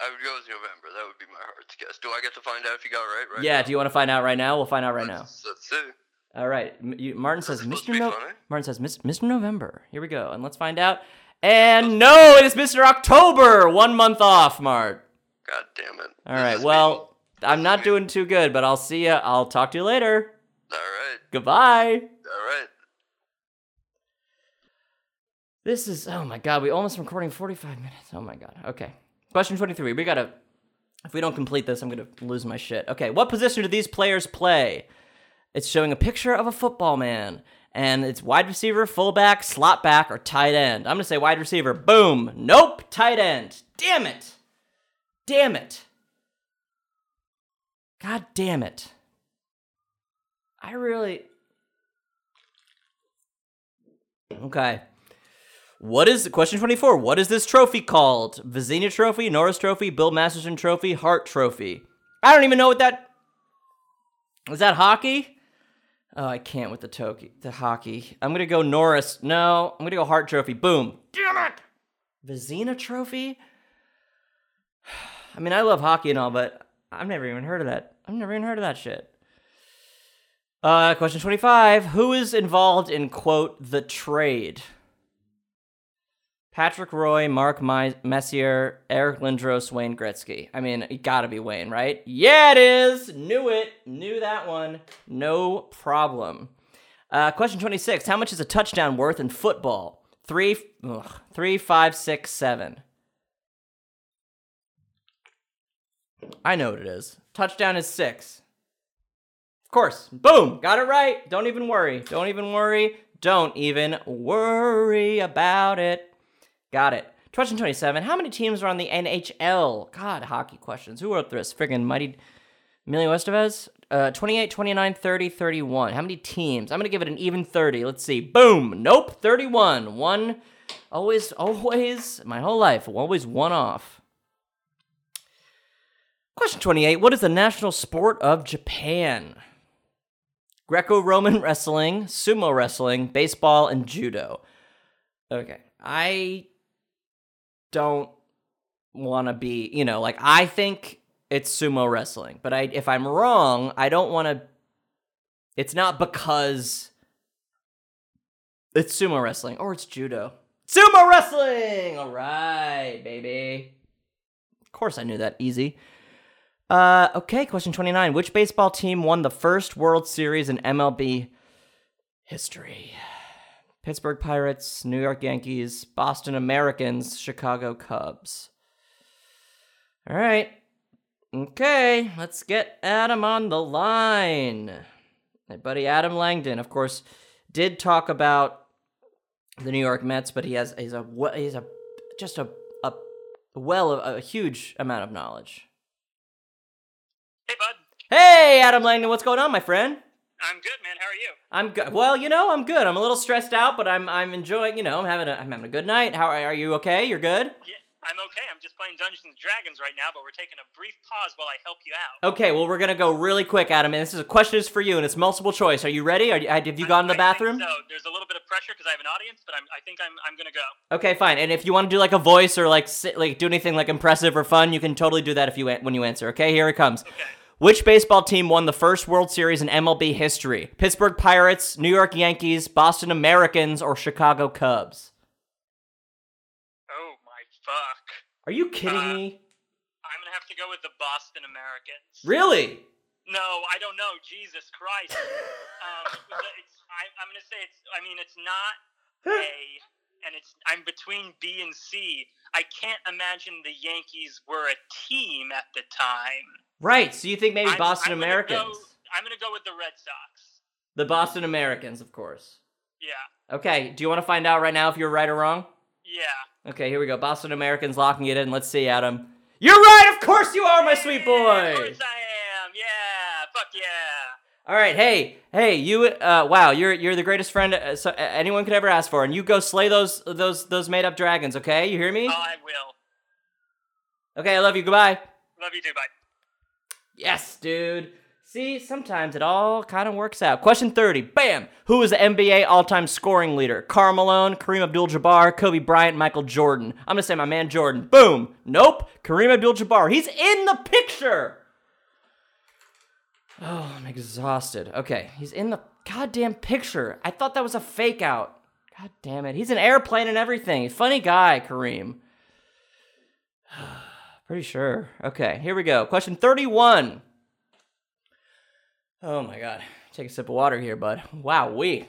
I would go with November. That would be my heart's guess. Do I get to find out if you got it right? Right. Yeah. now? Do you want to find out right now? We'll find out right now. Let's, let's see. All right. You- Martin says Mr. No-? Martin says Mr. November. Here we go, and let's find out. And no, it is Mr. October. One month off, Mart. God damn it. All right. Well, me. I'm not doing too good, but I'll see you. I'll talk to you later. All right. Goodbye. All right. This is oh my god, we almost recording 45 minutes. Oh my god. Okay. Question 23. We gotta if we don't complete this, I'm gonna lose my shit. Okay, what position do these players play? It's showing a picture of a football man, and it's wide receiver, fullback, slot back, or tight end. I'm gonna say wide receiver. Boom. Nope, tight end. Damn it. Damn it. God damn it. I really Okay. What is question 24? What is this trophy called? Vezina Trophy, Norris Trophy, Bill Masterton Trophy, Hart Trophy. I don't even know what that is. That hockey? Oh, I can't with the toki, the hockey. I'm gonna go Norris. No, I'm gonna go Hart Trophy. Boom. Damn it. Vezina Trophy. I mean, I love hockey and all, but I've never even heard of that. I've never even heard of that shit. Uh, question 25. Who is involved in, quote, the trade? Patrick Roy, Mark My- Messier, Eric Lindros, Wayne Gretzky. I mean, it gotta be Wayne, right? Yeah, it is. Knew it. Knew that one. No problem. Uh, question 26. How much is a touchdown worth in football? Three, ugh, three, five, six, seven. I know what it is. Touchdown is six. Of course. Boom. Got it right. Don't even worry. Don't even worry. Don't even worry about it. Got it. Question 27. How many teams are on the NHL? God, hockey questions. Who wrote this? Friggin' Mighty Emilio Estevez? Uh, 28, 29, 30, 31. How many teams? I'm going to give it an even 30. Let's see. Boom. Nope. 31. One. Always, always, my whole life, always one off. Question 28. What is the national sport of Japan? Greco Roman wrestling, sumo wrestling, baseball, and judo. Okay. I don't want to be, you know, like I think it's sumo wrestling, but I if I'm wrong, I don't want to it's not because it's sumo wrestling or it's judo. Sumo wrestling. All right, baby. Of course I knew that easy. Uh, okay, question 29. Which baseball team won the first World Series in MLB history? Pittsburgh Pirates, New York Yankees, Boston Americans, Chicago Cubs. All right. Okay, let's get Adam on the line. My buddy Adam Langdon, of course, did talk about the New York Mets, but he has he's a he's a just a a well of a huge amount of knowledge. Hey, bud. Hey, Adam Langdon, what's going on, my friend? I'm good, man. How are you? I'm good. Well, you know, I'm good. I'm a little stressed out, but I'm I'm enjoying. You know, I'm having a I'm having a good night. How are, are you? Okay? You're good. Yeah, I'm okay. I'm just playing Dungeons and Dragons right now, but we're taking a brief pause while I help you out. Okay. Well, we're gonna go really quick, Adam. And this is a question is for you, and it's multiple choice. Are you ready? Are you, have you gone to the I- I think bathroom? So there's a little bit of pressure because I have an audience, but I'm, I think I'm I'm gonna go. Okay, fine. And if you want to do like a voice or like sit, like do anything like impressive or fun, you can totally do that if you when you answer. Okay, here it comes. Okay. Which baseball team won the first World Series in MLB history? Pittsburgh Pirates, New York Yankees, Boston Americans, or Chicago Cubs? Oh my fuck. Are you kidding Uh, me? I'm gonna have to go with the Boston Americans. Really? No, I don't know. Jesus Christ. um, it's, I, I'm gonna say it's. I mean, it's not A, and it's. I'm between B and C. I can't imagine the Yankees were a team at the time. Right. So you think maybe I'm- Boston I'm gonna Americans? go- I'm gonna go with the Red Sox. The Boston Americans, of course. Yeah, Okay. Do you want to find out right now if you're right or wrong? yeah. Okay, here we go. Boston Americans locking it in. Let's see, Adam. You're right. Of course you are, my sweet Yeah, boy. Of course I am. Yeah. Fuck yeah. All right, hey, hey, you. Uh, wow, you're you're the greatest friend uh, so, uh, anyone could ever ask for, and you go slay those those those made up dragons. Okay, you hear me? Oh, I will. Okay, I love you. Goodbye. Love you too. Bye. Yes, dude. See, sometimes it all kind of works out. Question 30. Bam! Who is the NBA all time scoring leader? Karl Malone, Kareem Abdul Jabbar, Kobe Bryant, Michael Jordan. I'm going to say my man Jordan. Boom! Nope. Kareem Abdul Jabbar. He's in the picture! Oh, I'm exhausted. Okay, he's in the goddamn picture. I thought that was a fake out. God damn it. He's an airplane and everything. Funny guy, Kareem. Pretty sure. Okay, here we go. Question 31. Oh my god. Take a sip of water here, bud. Wow, we.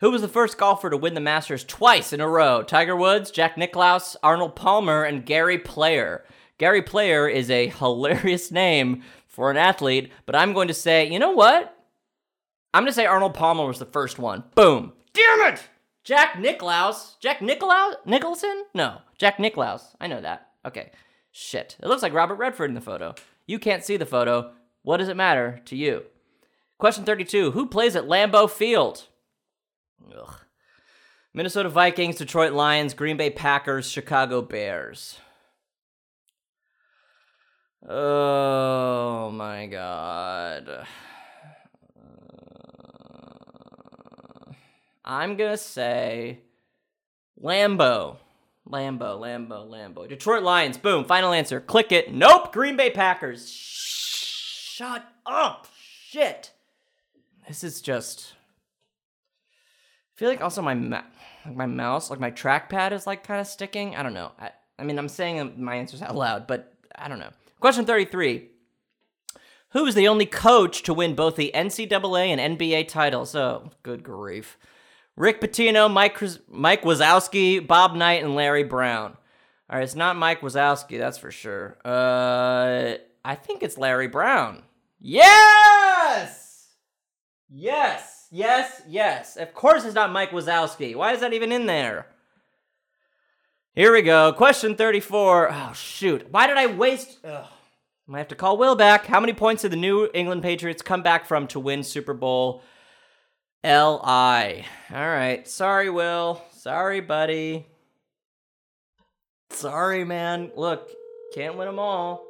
Who was the first golfer to win the Masters twice in a row? Tiger Woods, Jack Nicklaus, Arnold Palmer, and Gary Player. Gary Player is a hilarious name for an athlete, but I'm going to say, you know what? I'm going to say Arnold Palmer was the first one. Boom. Damn it! Jack Nicklaus. Jack Nicklaus? Nicholson? No, Jack Nicklaus. I know that. Okay. Shit. It looks like Robert Redford in the photo. You can't see the photo. What does it matter to you? Question 32 Who plays at Lambeau Field? Ugh. Minnesota Vikings, Detroit Lions, Green Bay Packers, Chicago Bears. Oh my god. I'm gonna say Lambo. Lambo, Lambo, Lambo. Detroit Lions, boom, final answer. Click it. Nope, Green Bay Packers. Shut up. Shit. This is just. I feel like also my ma- like my mouse, like my trackpad is like kind of sticking. I don't know. I, I mean, I'm saying um, my answers out loud, but I don't know. Question 33. Who is the only coach to win both the NCAA and NBA titles? Oh, good grief. Rick Pitino, Mike, Mike Wazowski, Bob Knight, and Larry Brown. All right, it's not Mike Wazowski, that's for sure. Uh, I think it's Larry Brown. Yes! Yes, yes, yes. Of course it's not Mike Wazowski. Why is that even in there? Here we go. Question 34. Oh, shoot. Why did I waste. Ugh. Might have to call Will back. How many points did the New England Patriots come back from to win Super Bowl LI? All right. Sorry, Will. Sorry, buddy. Sorry, man. Look, can't win them all.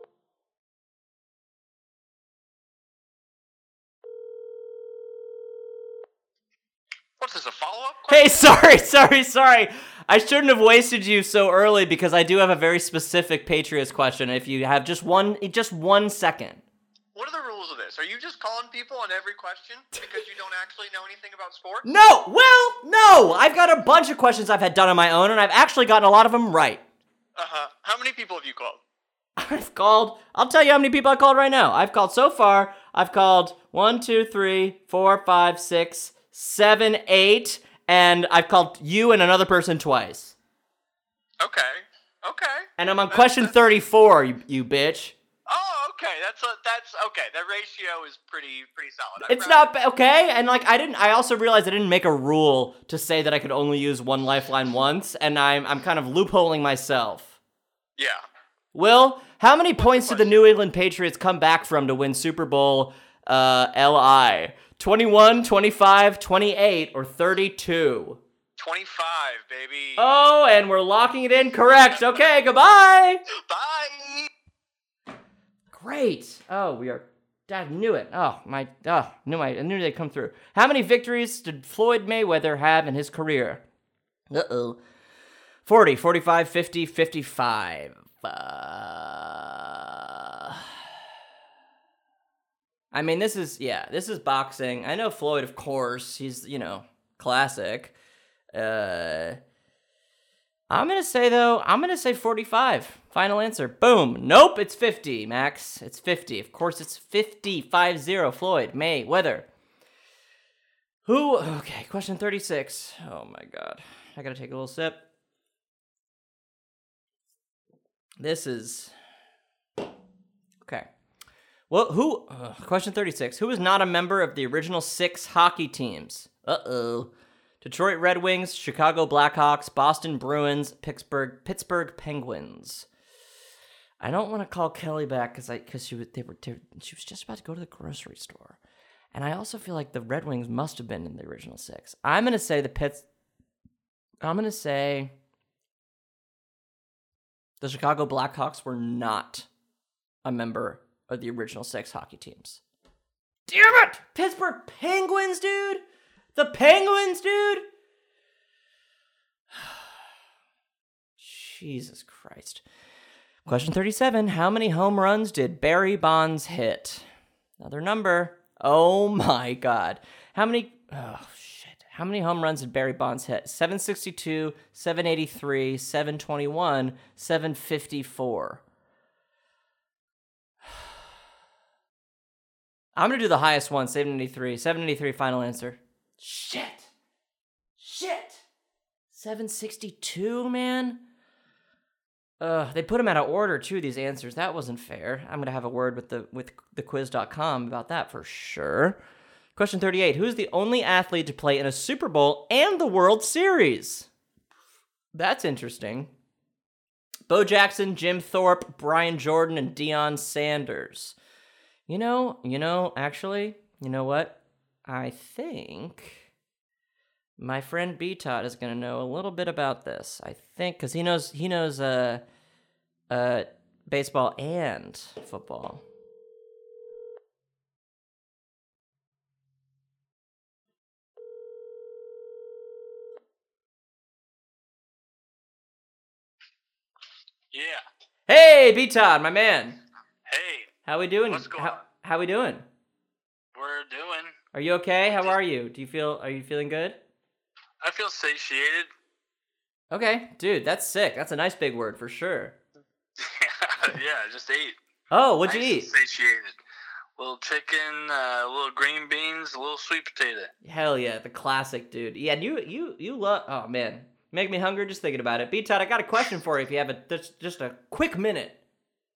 What's a follow up Hey, sorry, sorry, sorry. I shouldn't have wasted you so early because I do have a very specific Patriots question. If you have just one, just one second. What are the rules of this? Are you just calling people on every question because you don't actually know anything about sports? No, well, no. I've got a bunch of questions I've had done on my own, and I've actually gotten a lot of them right. Uh huh. How many people have you called? I've called. I'll tell you how many people I called right now. I've called so far. I've called one, two, three, four, five, six, seven, eight, and I've called you and another person twice. Okay. Okay. And I'm on question 34, you, you bitch. Okay. That's a, that's okay. That ratio is pretty pretty solid. I'm It's not ba- okay, and like I didn't. I also realized I didn't make a rule to say that I could only use one lifeline once, and I'm I'm kind of loopholing myself. Yeah. Will, how many points did the New England Patriots come back from to win Super Bowl uh, LI? 21, 25, 28, or 32? 25, baby. Oh, and we're locking it in correct. Okay, goodbye. Bye. Great. Oh, we are. I knew it. Oh my. Oh, knew my. I knew they'd come through. How many victories did Floyd Mayweather have in his career? Uh oh. 40, 45, 50, 55. Uh... I mean, this is yeah, this is boxing. I know Floyd, of course. He's you know classic. Uh, I'm gonna say though, I'm gonna say 45. Final answer. Boom. Nope, it's 50, Max. It's 50. Of course, it's 50. 5-0. Floyd May Weather. Who? Okay, question 36. Oh my god, I gotta take a little sip. This is okay. Well, who? Uh, question 36. Who is not a member of the original six hockey teams? Uh oh. Detroit Red Wings, Chicago Blackhawks, Boston Bruins, Pittsburgh Pittsburgh Penguins. I don't want to call Kelly back because I because she was they were she was just about to go to the grocery store, and I also feel like the Red Wings must have been in the original six. I'm gonna say the Pits. I'm gonna say the Chicago Blackhawks were not a member of the original six hockey teams. Damn it! Pittsburgh Penguins, dude! The Penguins, dude! Jesus Christ. Question 37 How many home runs did Barry Bonds hit? Another number. Oh my God. How many? Oh, shit. How many home runs did Barry Bonds hit? 762, 783, 721, 754. I'm going to do the highest one 783. 783, final answer. Shit. Shit. 762, man. Uh, they put them out of order too. These answers that wasn't fair. I'm gonna have a word with the with the quiz.com about that for sure. Question 38: Who's the only athlete to play in a Super Bowl and the World Series? That's interesting. Bo Jackson, Jim Thorpe, Brian Jordan, and Deion Sanders. You know, you know, actually, you know what? I think my friend B Tot is gonna know a little bit about this. I think because he knows he knows uh uh baseball and football. Yeah. Hey, B Todd, my man. Hey, How we doing? What's going how, on? how we doing? we're doing. Are you okay? How are you? Do you feel are you feeling good? I feel satiated. Okay, dude, that's sick. That's a nice big word for sure. yeah, just ate. Oh, what'd you Nice and eat? Satiated. little chicken, uh, little green beans, a little sweet potato. Hell yeah, the classic, dude. Yeah, you you you love. Oh man, make me hungry just thinking about it. B Todd, I got a question for you. If you have a just just a quick minute.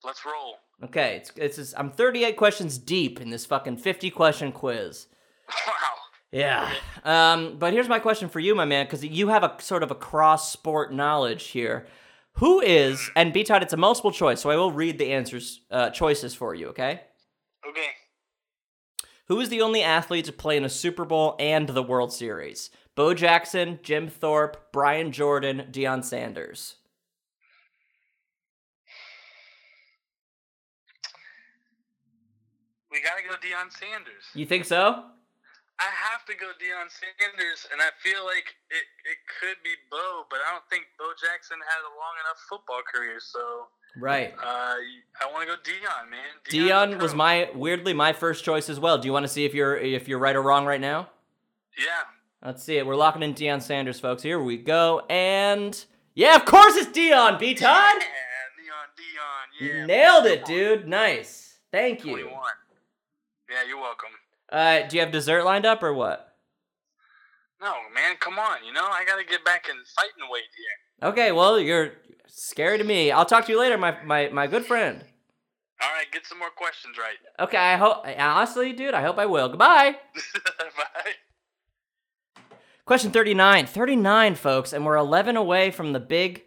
Let's roll. Okay, it's it's just, I'm 38 questions deep in this fucking 50 question quiz. Wow. Yeah. Um, but here's my question for you, my man, because you have a sort of a cross sport knowledge here. Who is and B Todd, it's a multiple choice, so I will read the answers uh, choices for you. Okay. Okay. Who is the only athlete to play in a Super Bowl and the World Series? Bo Jackson, Jim Thorpe, Brian Jordan, Deion Sanders. We gotta go Deion Sanders. You think so? I have to go Deion Sanders, and I feel like it, it could be Bo, but I don't think Bo Jackson had a long enough football career, so Right. uh, I want to go Deion, man. Deion was my weirdly my first choice as well. Do you want to see if you're if you're right or wrong right now? Yeah. Let's see it. We're locking in Deion Sanders, folks. Here we go. And yeah, of course it's Deion. B Todd. Yeah, Deion, Deion, You yeah. nailed it, dude. Nice. Thank you. 21. Yeah, you're welcome. Uh, do you have dessert lined up or what? No, man, come on. You know, I got to get back in fighting weight here. Okay, well you're scary to me. I'll talk to you later, my my my good friend. All right, get some more questions right. Okay, I hope honestly, dude, I hope I will. Goodbye. Bye. Question 39. 39, folks, and we're 11 away from the big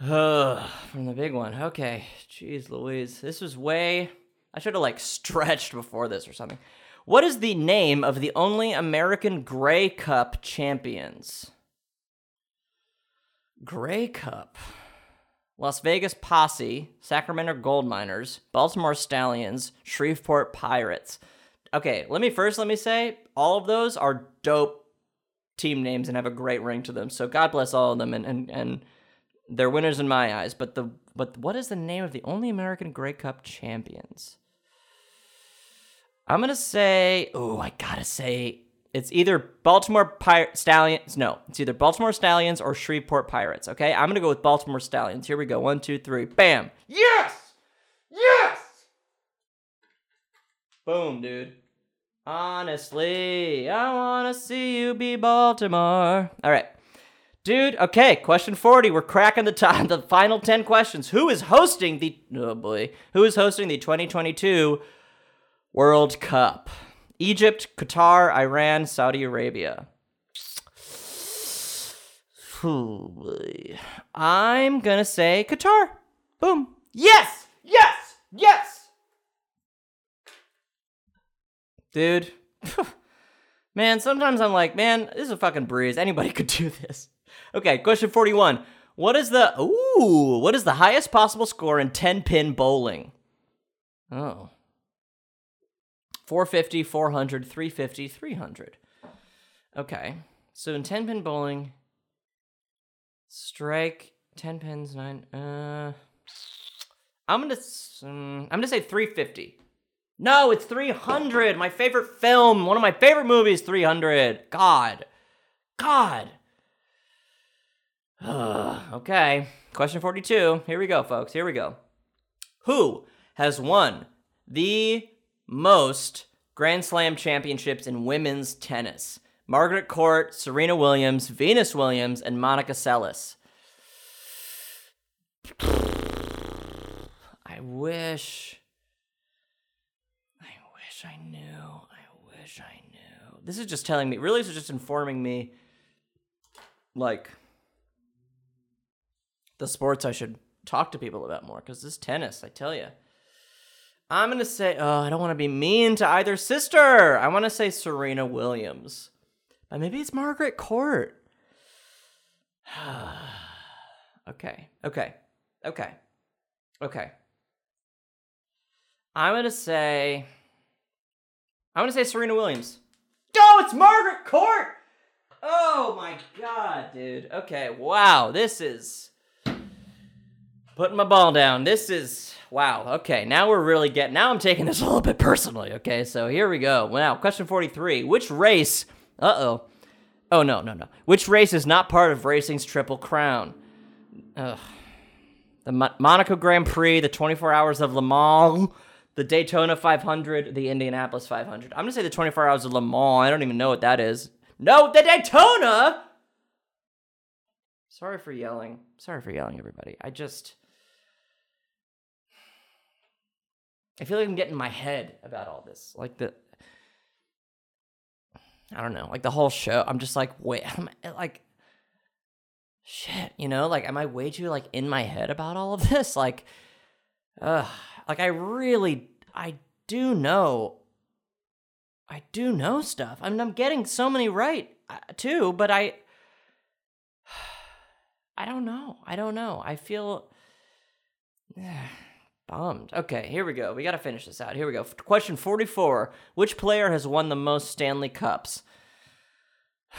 uh, from the big one. Okay. Jeez Louise. This was way I should have like stretched before this or something. What is the name of the only American Grey Cup champions? Grey Cup. Las Vegas Posse, Sacramento Gold Miners, Baltimore Stallions, Shreveport Pirates. Okay, let me first let me say all of those are dope team names and have a great ring to them. So God bless all of them and and, and they're winners in my eyes. But the but what is the name of the only American Grey Cup champions? I'm gonna say, oh, I gotta say, it's either Baltimore Pir- Stallions. No, it's either Baltimore Stallions or Shreveport Pirates. Okay, I'm gonna go with Baltimore Stallions. Here we go. One, two, three. Bam. Yes. Yes. Boom, dude. Honestly, I wanna see you be Baltimore. All right. Dude, okay, question 40. We're cracking the top, the final 10 questions. Who is hosting the oh boy. Who is hosting the 2022 World Cup? Egypt, Qatar, Iran, Saudi Arabia. Oh. I'm gonna say Qatar. Boom. Yes! Yes! Yes! Dude. man, sometimes I'm like, man, this is a fucking breeze. Anybody could do this. Okay, question 41. What is the ooh, what is the highest possible score in 10 pin bowling? Oh. 450, 400, 350, 300. Okay. So in 10 pin bowling, strike 10 pins, 9 uh I'm going to um, I'm going to say 350. No, it's 300. My favorite film, one of my favorite movies, 300. God. God. okay. Question 42. Here we go, folks. Here we go. Who has won the most Grand Slam championships in women's tennis? Margaret Court, Serena Williams, Venus Williams, and Monica Seles. I wish. I wish I knew. I wish I knew. This is just telling me, really, this is just informing me, like, the sports I should talk to people about more. Because this tennis, I tell you. I'm going to say, oh, I don't want to be mean to either sister. I want to say Serena Williams. But maybe it's Margaret Court. okay, okay, okay, okay. I'm gonna say. I'm gonna say Serena Williams. Oh, it's Margaret Court! Oh my god, dude. Okay, wow, this is. Putting my ball down. This is. Wow, okay, now we're really getting. Now I'm taking this a little bit personally, okay? So here we go. Now, question 43. Which race. Uh oh. Oh, no, no, no. Which race is not part of racing's Triple Crown? Ugh. The Mo- Monaco Grand Prix, the 24 Hours of Le Mans, the Daytona 500, the Indianapolis 500. I'm to say the 24 Hours of Le Mans. I don't even know what that is. No, the Daytona! Sorry for yelling. Sorry for yelling, everybody. I just. I feel like I'm getting in my head about all this. Like the. I don't know, like the whole show. I'm just like, wait, I'm like, shit, you know, like, am I way too like in my head about all of this? Like, uh, like I really, I do know, I do know stuff. I mean, I'm getting so many right uh, too, but I, I don't know. I don't know. I feel bummed. Okay, here we go. We got to finish this out. Here we go. Question 44. Which player has won the most Stanley Cups?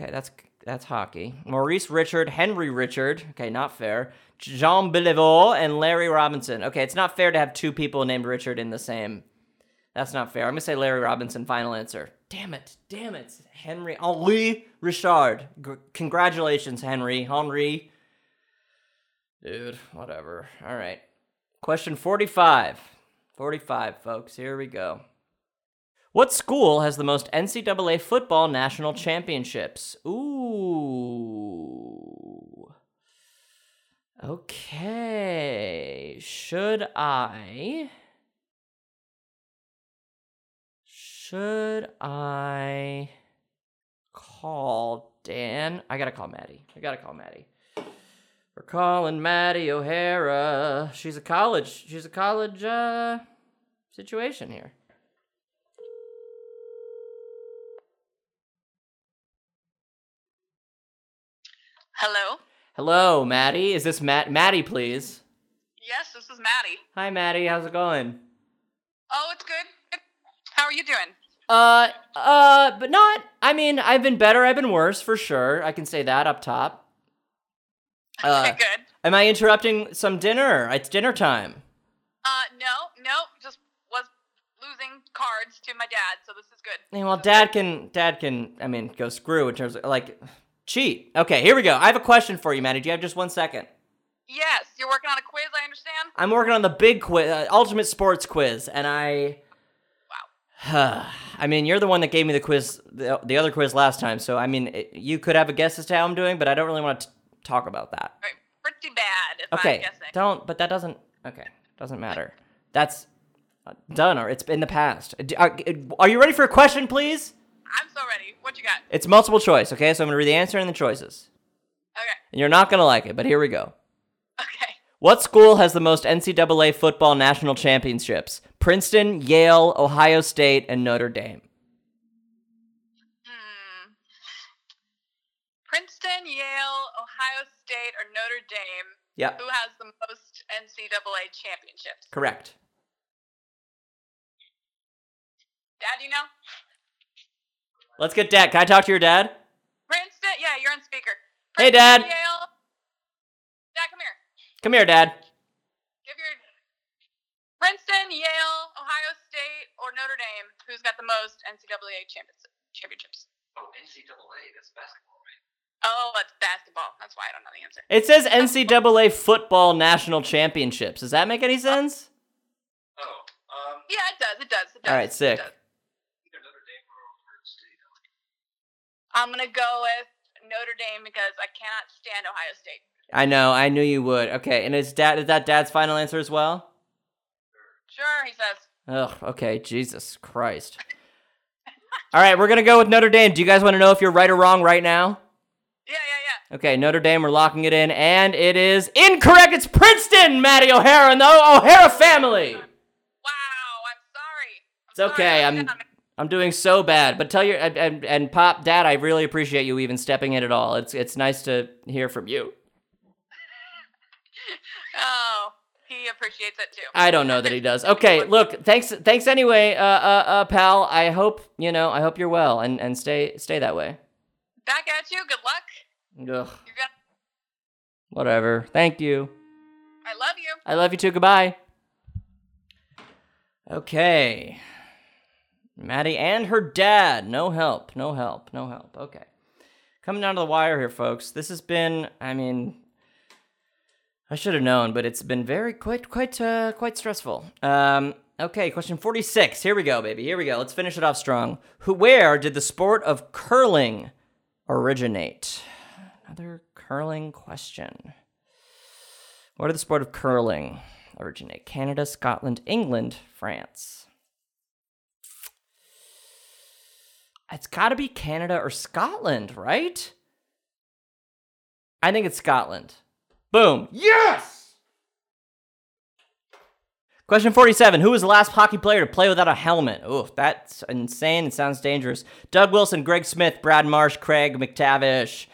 Okay, that's that's hockey. Maurice Richard, Henry Richard. Okay, not fair. Jean Beliveau and Larry Robinson. Okay, it's not fair to have two people named Richard in the same. That's not fair. I'm gonna say Larry Robinson. Final answer. Damn it! Damn it! Henry Henri Richard. G- congratulations, Henry. Henry. Dude, whatever. All right. Question 45. 45, folks. Here we go. What school has the most NCAA football national championships? Ooh. Okay. Should I. Should I call Dan? I gotta call Maddie. I gotta call Maddie. We're calling Maddie O'Hara. She's a college. She's a college uh, situation here. Hello? Hello, Maddie. Is this Matt? Maddie, please. Yes, this is Maddie. Hi, Maddie. How's it going? Oh, it's good. How are you doing? Uh, uh, but not. I mean, I've been better. I've been worse for sure. I can say that up top. Uh, Okay, good. am I interrupting some dinner? It's dinner time. Uh, no, no, just was losing cards to my dad, so this is good. Yeah, well, dad can, dad can. I mean, go screw in terms of like cheat. Okay, here we go. I have a question for you, Maddie. Do you have just one second? Yes, you're working on a quiz, I understand? I'm working on the big quiz, uh, ultimate sports quiz, and I. Wow. I mean, you're the one that gave me the quiz, the, the other quiz last time. So I mean, it, you could have a guess as to how I'm doing, but I don't really want to talk about that. Pretty bad, if I'm Okay, don't. But that doesn't. Okay, doesn't matter. That's uh, done, or it's in the past. Uh, Are, are you ready for a question, please? I'm so ready. What you got? It's multiple choice. Okay, so I'm gonna read the answer and the choices, Okay, and you're not gonna like it, but here we go. okay. What school has the most NCAA football national championships? Princeton, Yale, Ohio State, and Notre Dame. Hmm. Princeton, Yale, Ohio State, or Notre Dame? Yep, Who has the most NCAA championships? correct. Dad, do you know? Let's get dad. Can I talk to your dad? Princeton? Yeah, you're on speaker. Hey, Dad. Yale. Dad, come here. Come here, dad. Give your Princeton, Yale, Ohio State, or Notre Dame. Who's got the most NCAA champions, championships? Oh, NCAA, that's basketball, right? Oh, it's basketball. That's why I don't know the answer. It says NCAA football national championships. Does that make any sense? Oh, um, Yeah, it does. It does. It does. All right, sick. does. either Notre Dame or Ohio State. I'm gonna go with Notre Dame because I cannot stand Ohio State. I know. I knew you would. Okay, and is dad is that dad's final answer as well? Sure, he says. Ugh. Okay. Jesus Christ. All right, we're gonna go with Notre Dame. Do you guys want to know if you're right or wrong right now? Okay, Notre Dame. We're locking it in, and it is incorrect. It's Princeton, Maddie O'Hara, and the O'Hara family. Wow, I'm sorry. I'm It's okay. I I'm. I'm doing so bad. But tell your and, and, and Pop, Dad, I really appreciate you even stepping in at all. It's it's nice to hear from you. Oh, he appreciates it too. I don't know that he does. Okay, look, thanks thanks anyway, uh, uh, uh, pal. I hope you know. I hope you're well and and stay stay that way. Back at you. Good luck. Ugh, whatever. Thank you. I love you. I love you too. Goodbye. Okay. Maddie and her dad. No help. No help. No help. Okay. Coming down to the wire here, folks. This has been, I mean, I should have known, but it's been very quite quite uh quite stressful. Um okay, question 46. Here we go, baby. Here we go. Let's finish it off strong. Who where did the sport of curling originate? Another curling question. Where did the sport of curling originate? Canada, Scotland, England, France. It's got to be Canada or Scotland, right? I think it's Scotland. Boom. Yes! Question 47. Who was the last hockey player to play without a helmet? Ooh, that's insane. It sounds dangerous. Doug Wilson, Greg Smith, Brad Marsh, Craig MacTavish.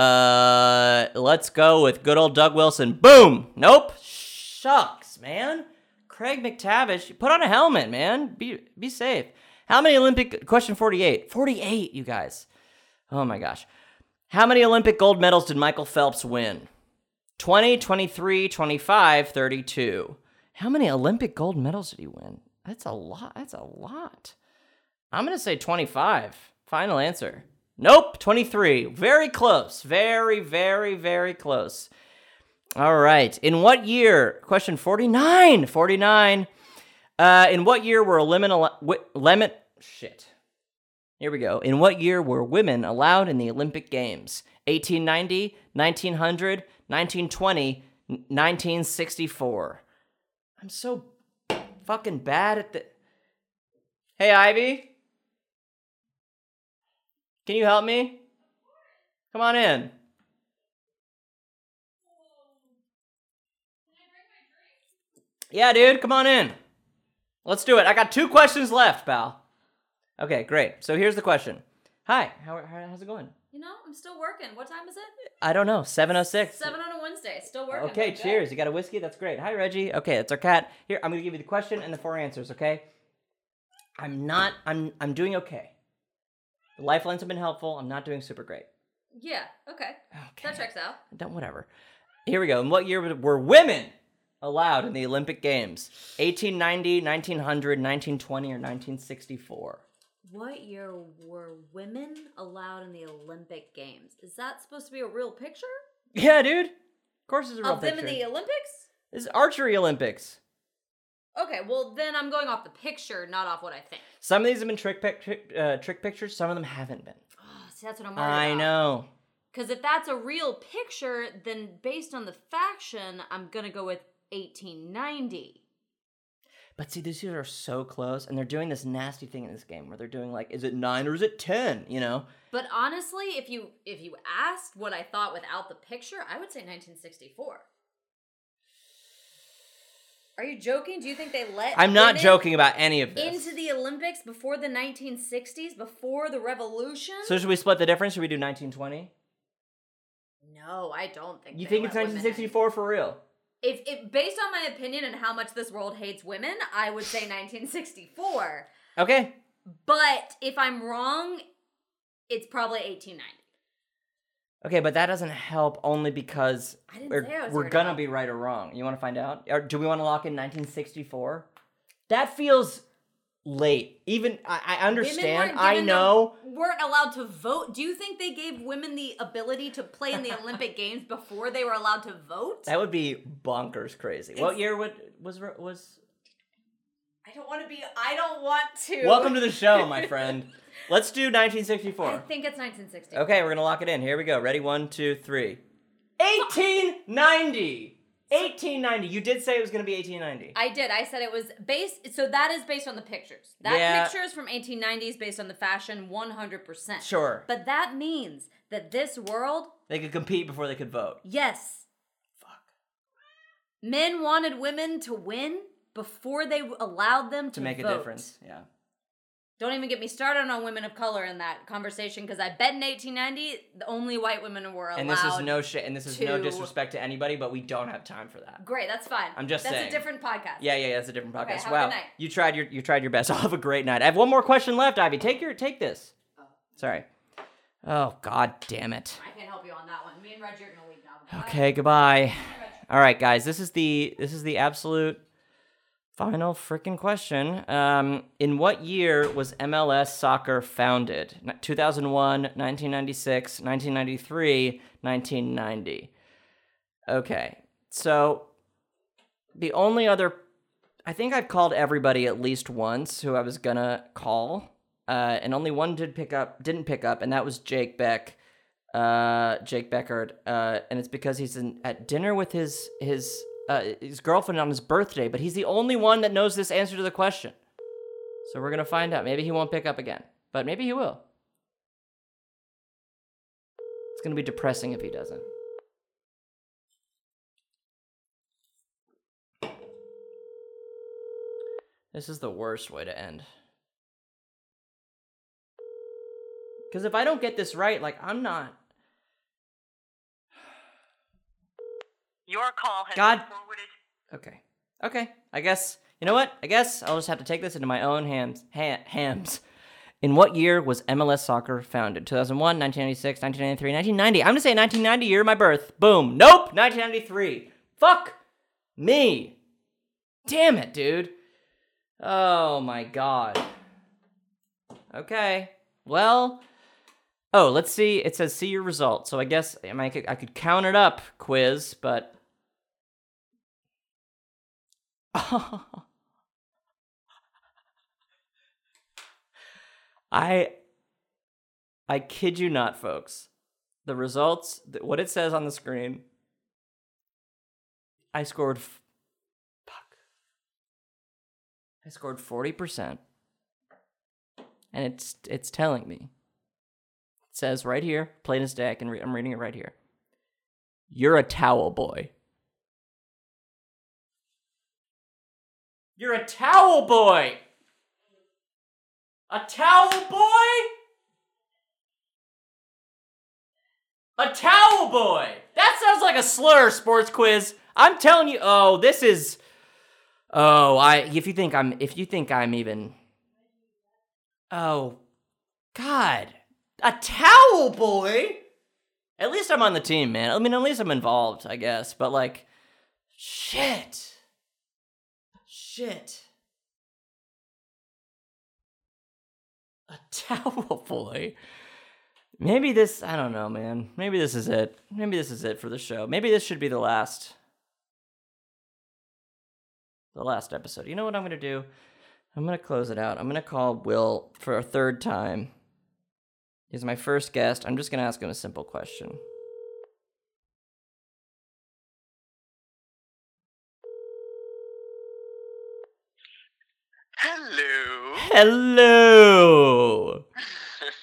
Uh, let's go with good old Doug Wilson. Boom. Nope. Shucks, man. Craig MacTavish, put on a helmet, man. Be be safe. How many Olympic question 48? 48, you guys. Oh my gosh. How many Olympic gold medals did Michael Phelps win? 20, 23, 25, 32. How many Olympic gold medals did he win? That's a lot. That's a lot. I'm going to say 25. Final answer. Nope, 23. Very close. Very, very, very close. All right. In what year? Question 49. 49. Uh, in what year were lemon, lemon, shit. Here we go. In what year were women allowed in the Olympic Games? 1890, 1900, 1920, 1964. I'm so fucking bad at the. Hey, Ivy. Can you help me? Come on in. Yeah, dude, come on in. Let's do it. I got two questions left, pal. Okay, great. So here's the question. Hi, how, how how's it going? You know, I'm still working. What time is it? I don't know. 706. Seven on a Wednesday. Still working. Okay, Good. cheers. You got a whiskey? That's great. Hi, Reggie. Okay, that's our cat. Here, I'm gonna give you the question and the four answers. Okay. I'm not. I'm. I'm doing okay. The lifelines have been helpful. I'm not doing super great. Yeah. Okay. Okay. That checks out. Don't. Whatever. Here we go. In what year were women allowed in the Olympic Games? 1890, 1900, 1920, or 1964? What year were women allowed in the Olympic Games? Is that supposed to be a real picture Yeah, dude. Of course, it's a real of them in the Olympics? This is archery Olympics. Okay, well then I'm going off the picture, not off what I think. Some of these have been trick pic- trick, uh, trick pictures. Some of them haven't been. Oh, see, that's what I'm worried I about. know. Because if that's a real picture, then based on the faction, I'm gonna go with 1890. But see, these are so close, and they're doing this nasty thing in this game where they're doing like, is it nine or is it ten? You know? But honestly, if you if you asked what I thought without the picture, I would say 1964. Are you joking? Do you think they let I'm not joking about any of this. into the Olympics before the 1960s, before the revolution? so should we split the difference? Should we do 1920? no, I don't think You think it's let women 1964 for real? If, if based on my opinion and how much this world hates women, I would say 1964. Okay. But if I'm wrong, it's probably 1890. Okay, but that doesn't help only because I didn't we're, say I was we're to gonna be right or wrong. You want to find out? Or do we want to lock in 1964? That feels late. Even I, I understand. Weren't I given the- know. weren't allowed to vote. Do you think they gave women the ability to play in the Olympic Games before they were allowed to vote? That would be bonkers crazy. what year would was was? I don't want to be. I don't want to. Welcome to the show, my friend. Let's do 1964. I 1964. think it's 1960. Okay, we're gonna lock it in. Here we go. Ready? One, two, three. 1890. 1890. You did say it was gonna be 1890. I did. I said it was based. So that is based on the pictures. That Yeah. picture is from 1890s, based on the fashion, 100%. Sure. But that means that this world, They could compete before they could vote. yes, Fuck. men wanted women to win before they allowed them to, To make a difference. Yeah. Don't even get me started on women of color in that conversation because I bet in 1890 the only white women were allowed. And this is no shit. And this is no disrespect to anybody, but we don't have time for that. Great, that's fine. I'm just that's saying. a different podcast. Yeah, yeah, yeah. That's a different podcast. Okay, have a wow, good night. you tried your you tried your best. I'll have a great night. I have one more question left, Ivy. Take your take this. Oh. Sorry. Oh God damn it. I can't help you on that one. Me and Reggie are gonna leave now. Bye. Okay, goodbye. All right, guys. This is the this is the absolute final freaking question. Um, in what year was MLS soccer founded? N- 2001, 1996, 1993, 1990. Okay, so the only other, I think I've called everybody at least once who I was gonna call, uh, and only one did pick up, didn't pick up, and that was Jake Beck uh, Jake Beckard, uh, and it's because he's in, at dinner with his his uh, his girlfriend on his birthday. But he's the only one that knows this answer to the question. So we're gonna find out. Maybe he won't pick up again, but maybe he will. It's gonna be depressing if he doesn't. This is the worst way to end. Because if I don't get this right, like, I'm not. Your call has God- been forwarded. Okay. Okay. I guess. You know what? I guess I'll just have to take this into my own hands. Ha- hams. In what year was MLS soccer founded? 2001, 1996, 1993, 1990. I'm going to say 1990, year of my birth. Boom. Nope. 1993. Fuck me. Damn it, dude. Oh my god. Okay. Well. Oh, let's see. It says see your results. So I guess I, mean, I could I could count it up, quiz, but I I kid you not, folks. The results, what it says on the screen, I scored f- fuck. I scored 40%. And it's it's telling me. It says right here, plain as day, I can re- I'm reading it right here. You're a towel boy. You're a towel boy. A towel boy? A towel boy. That sounds like a slur, sports quiz. I'm telling you. Oh, this is. Oh, I. If you think I'm, if you think I'm even. Oh, God, a towel boy. At least I'm on the team, man. I mean, at least I'm involved, I guess. But like, shit, shit. A towel boy. Maybe this, I don't know, man. Maybe this is it. Maybe this is it for the show. Maybe this should be the last. The last episode. You know what I'm going to do? I'm going to close it out. I'm going to call Will for a third time. He's my first guest. I'm just going to ask him a simple question. Hello.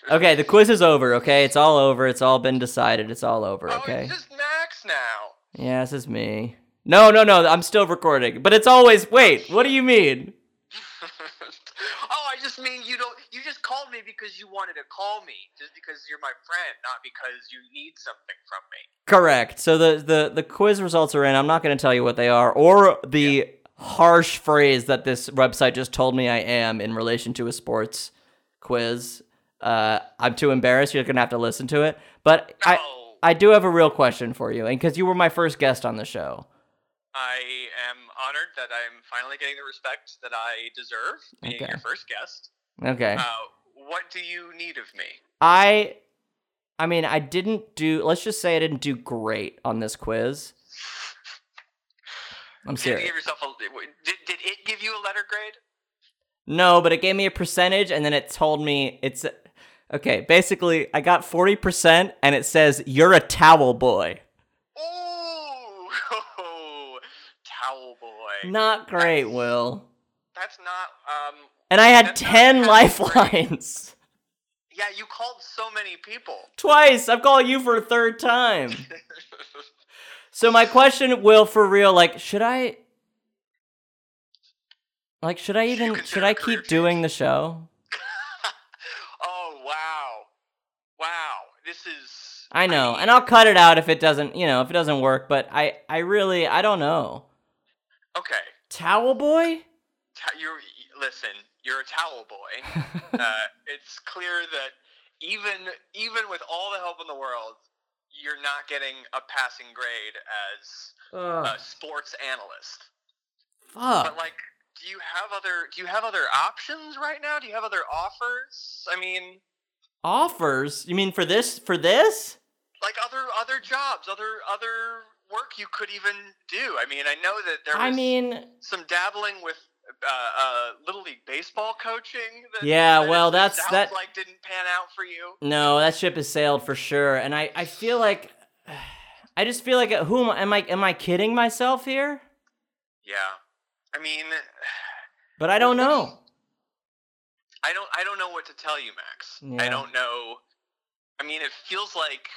Okay, the quiz is over, okay? It's all over. It's all been decided. It's all over, okay? Oh, it's just Max now. Yeah, this is me. No, no, no. I'm still recording. But it's always wait. What do you mean? oh, I just mean you don't. You just called me because you wanted to call me, just because you're my friend, not because you need something from me. Correct. So the the the quiz results are in. I'm not going to tell you what they are or the harsh phrase that this website just told me I am in relation to a sports quiz. Uh, I'm too embarrassed. You're going to have to listen to it. But I I do have a real question for you, and because you were my first guest on the show. I am honored that I'm finally getting the respect that I deserve, being Okay. your first guest. Okay. Uh, what do you need of me? I I mean, I didn't do let's just say I didn't do great on this quiz. I'm Did you serious. give yourself a? Did, did it give you a letter grade? No, but it gave me a percentage and then it told me it's Okay, basically I got 40% and it says you're a towel boy. Ooh, towel boy. Not great, Will. That's not. Um. And I had 10 lifelines. Yeah, you called so many people. Twice. I'm calling you for a third time. So my question, Will, for real, like, should I, like, should I even, should I keep doing the show? oh wow, wow. This is. I know, mean, and I'll cut it out if it doesn't, you know, if it doesn't work. But I, I really, I don't know. Okay. Towel boy? You're listen. You're a towel boy. uh, it's clear that even even with all the help in the world, you're not getting a passing grade as a sports analyst. fuck. But like, do you have other do you have other options right now? Do you have other offers? I mean, Offers? You mean for this? For this? like other other jobs, other other work you could even do. I mean, I know that there was I mean, some dabbling with uh, uh, little league baseball coaching. That, Yeah, that well, that's- that- like didn't pan out for you. no, that ship has sailed for sure. And I, I feel like, I just feel like, who am I? Am I, am I kidding myself here? Yeah, I mean, But I don't know. I don't I don't know what to tell you, Max. Yeah. I don't know. I mean, it feels like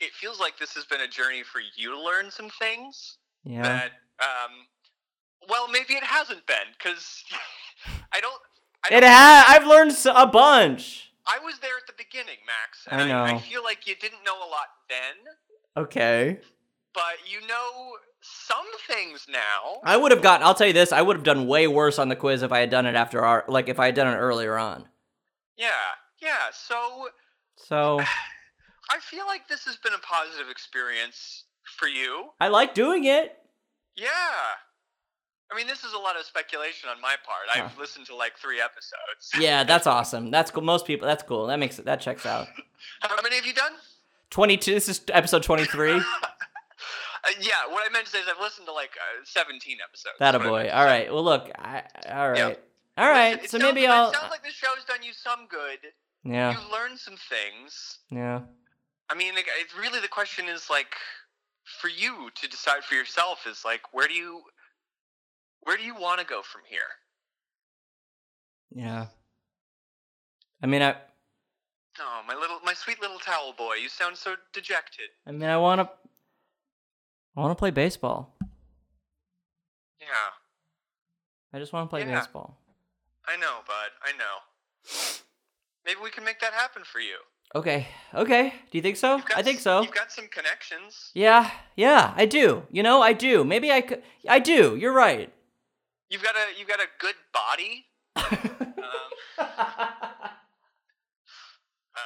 it feels like this has been a journey for you to learn some things Yeah. that um well maybe it hasn't been because I don't I It don't- ha I've learned a bunch. I was there at the beginning, Max, I and I, know. feel like you didn't know a lot then, Okay. but you know some things now. I would have gotten. I'll tell you this. I would have done way worse on the quiz if I had done it after our, like if I had done it earlier on. Yeah, yeah. So So I feel like this has been a positive experience for you. I like doing it. Yeah. I mean, this is a lot of speculation on my part. I've listened to like three episodes. Yeah, that's awesome. That's cool. Most people. That's cool. That makes it. That checks out. How many have you done? Twenty-two. This is episode twenty-three. Uh, yeah, what I meant to say is I've listened to like uh, 17 episodes. That a That's what I boy. All right. Well, look. I, all right. Yeah. All it So sounds- maybe I'll. It sounds like the show's done you some good. yeah. You learned some things. Yeah. I mean, it's really the question is like, for you to decide for yourself is like, where do you, where do you want to go from here? Yeah. I mean, I. Oh, my little, my sweet little towel boy, you sound so dejected. I mean, I want to. I want to play baseball. Yeah, I just want to play Yeah. baseball. I know, bud. I know. Maybe we can make that happen for you. Okay. Okay. Do you think so? I think so. You've got some connections. Yeah. Yeah. I do. You know, I do. Maybe I could. I do. You're right. You've got a, you've got a good body. Um, um,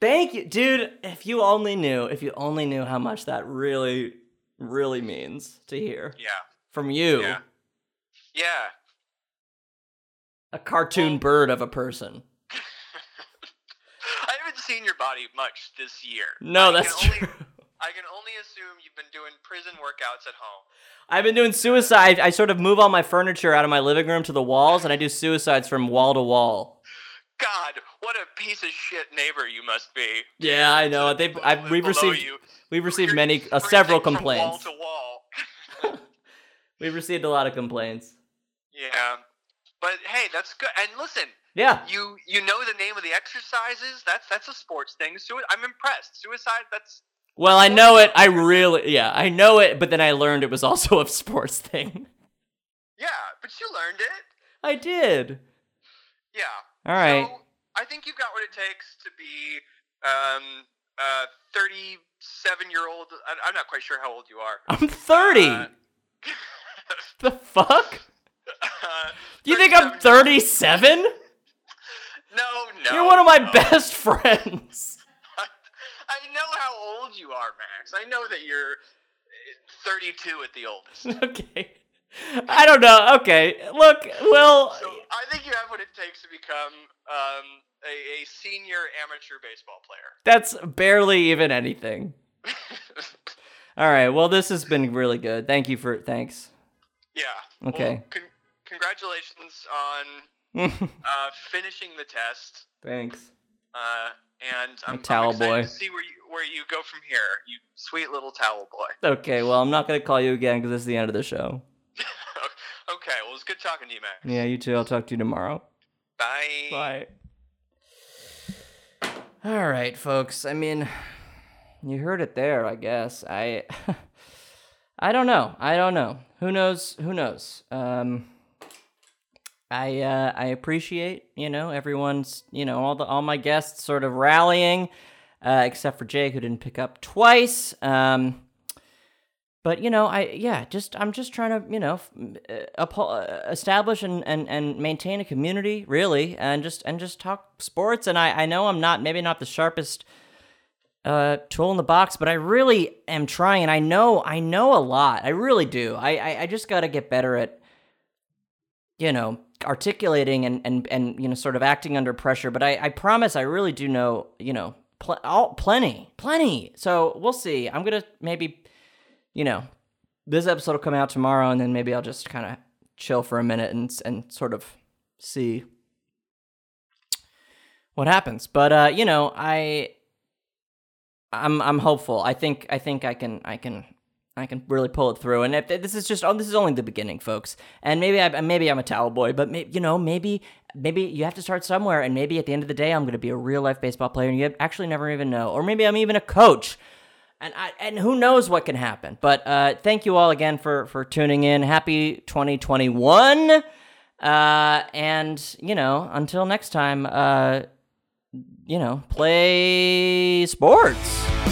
Thank you, dude. If you only knew, if you only knew how much that really, really means to hear yeah, from you, yeah, yeah. a cartoon bird of a person. I haven't seen your body much this year. No, I that's only, true. I can only assume you've been doing prison workouts at home. I've been doing suicide. I sort of move all my furniture out of my living room to the walls, and I do suicides from wall to wall. God, what a piece of shit neighbor you must be. Yeah, I know. They've, I've, we've received, you. we've received You're many, uh, several sprinting from Wall complaints. to wall. We've received a lot of complaints. Yeah, but hey, that's good. And listen, Yeah. you you know the name of the exercises. That's that's a sports thing. Sui- I'm impressed. Suicide. That's Well, I know it. I really, yeah, I know it. But then I learned it was also a sports thing. Yeah, but you learned it. I did. Yeah. All right. So I think you've got what it takes to be um, a 37 year old. I- I'm not quite sure how old you are. I'm 30. Uh, the fuck? uh, You think I'm 37? No, no. You're one of my no. best friends. I know how old you are, Max. I know that you're uh, 32 at the oldest. okay. I don't know. Okay. Look, well, So I think you have what it takes to become um, a, a senior amateur baseball player. that's barely even anything. All right. Well, this has been really good. Thank you for thanks. Yeah. Okay. Well, con- congratulations on uh, finishing the test. thanks. Uh, and I'm, I'm towel excited boy. to see where you where you go from here. You sweet little towel boy. Okay. Well, I'm not gonna call you again because this is the end of the show. okay. Well, it's good talking to you, Max. Yeah. You too. I'll talk to you tomorrow. Bye. Bye. All right, folks. I mean, you heard it there, I guess. I I don't know. I don't know. Who knows? Who knows? Um I uh I appreciate, you know, everyone's, you know, all the all my guests sort of rallying uh except for Jake who didn't pick up twice. Um but you know, I yeah, just I'm just trying to you know uh, uh, establish and, and and maintain a community really, and just and just talk sports. And I I know I'm not maybe not the sharpest uh tool in the box, but I really am trying, and I know I know a lot. I really do. I I, I just got to get better at you know articulating and and and you know sort of acting under pressure. But I I promise I really do know you know pl- all, plenty plenty. So we'll see. I'm gonna maybe you know, this episode will come out tomorrow, and then maybe I'll just kind of chill for a minute and and sort of see what happens. But uh, you know, I I'm I'm hopeful. I think I think I can I can I can really pull it through. And if, this is just oh, this is only the beginning, folks. And maybe I maybe I'm a towel boy, but may, you know maybe maybe you have to start somewhere. And maybe at the end of the day, I'm going to be a real life baseball player, and you actually never even know. Or maybe I'm even a coach and I, and who knows what can happen. But uh, thank you all again for for tuning in. Happy 2021. Uh, and you know, until next time, uh, you know, play sports.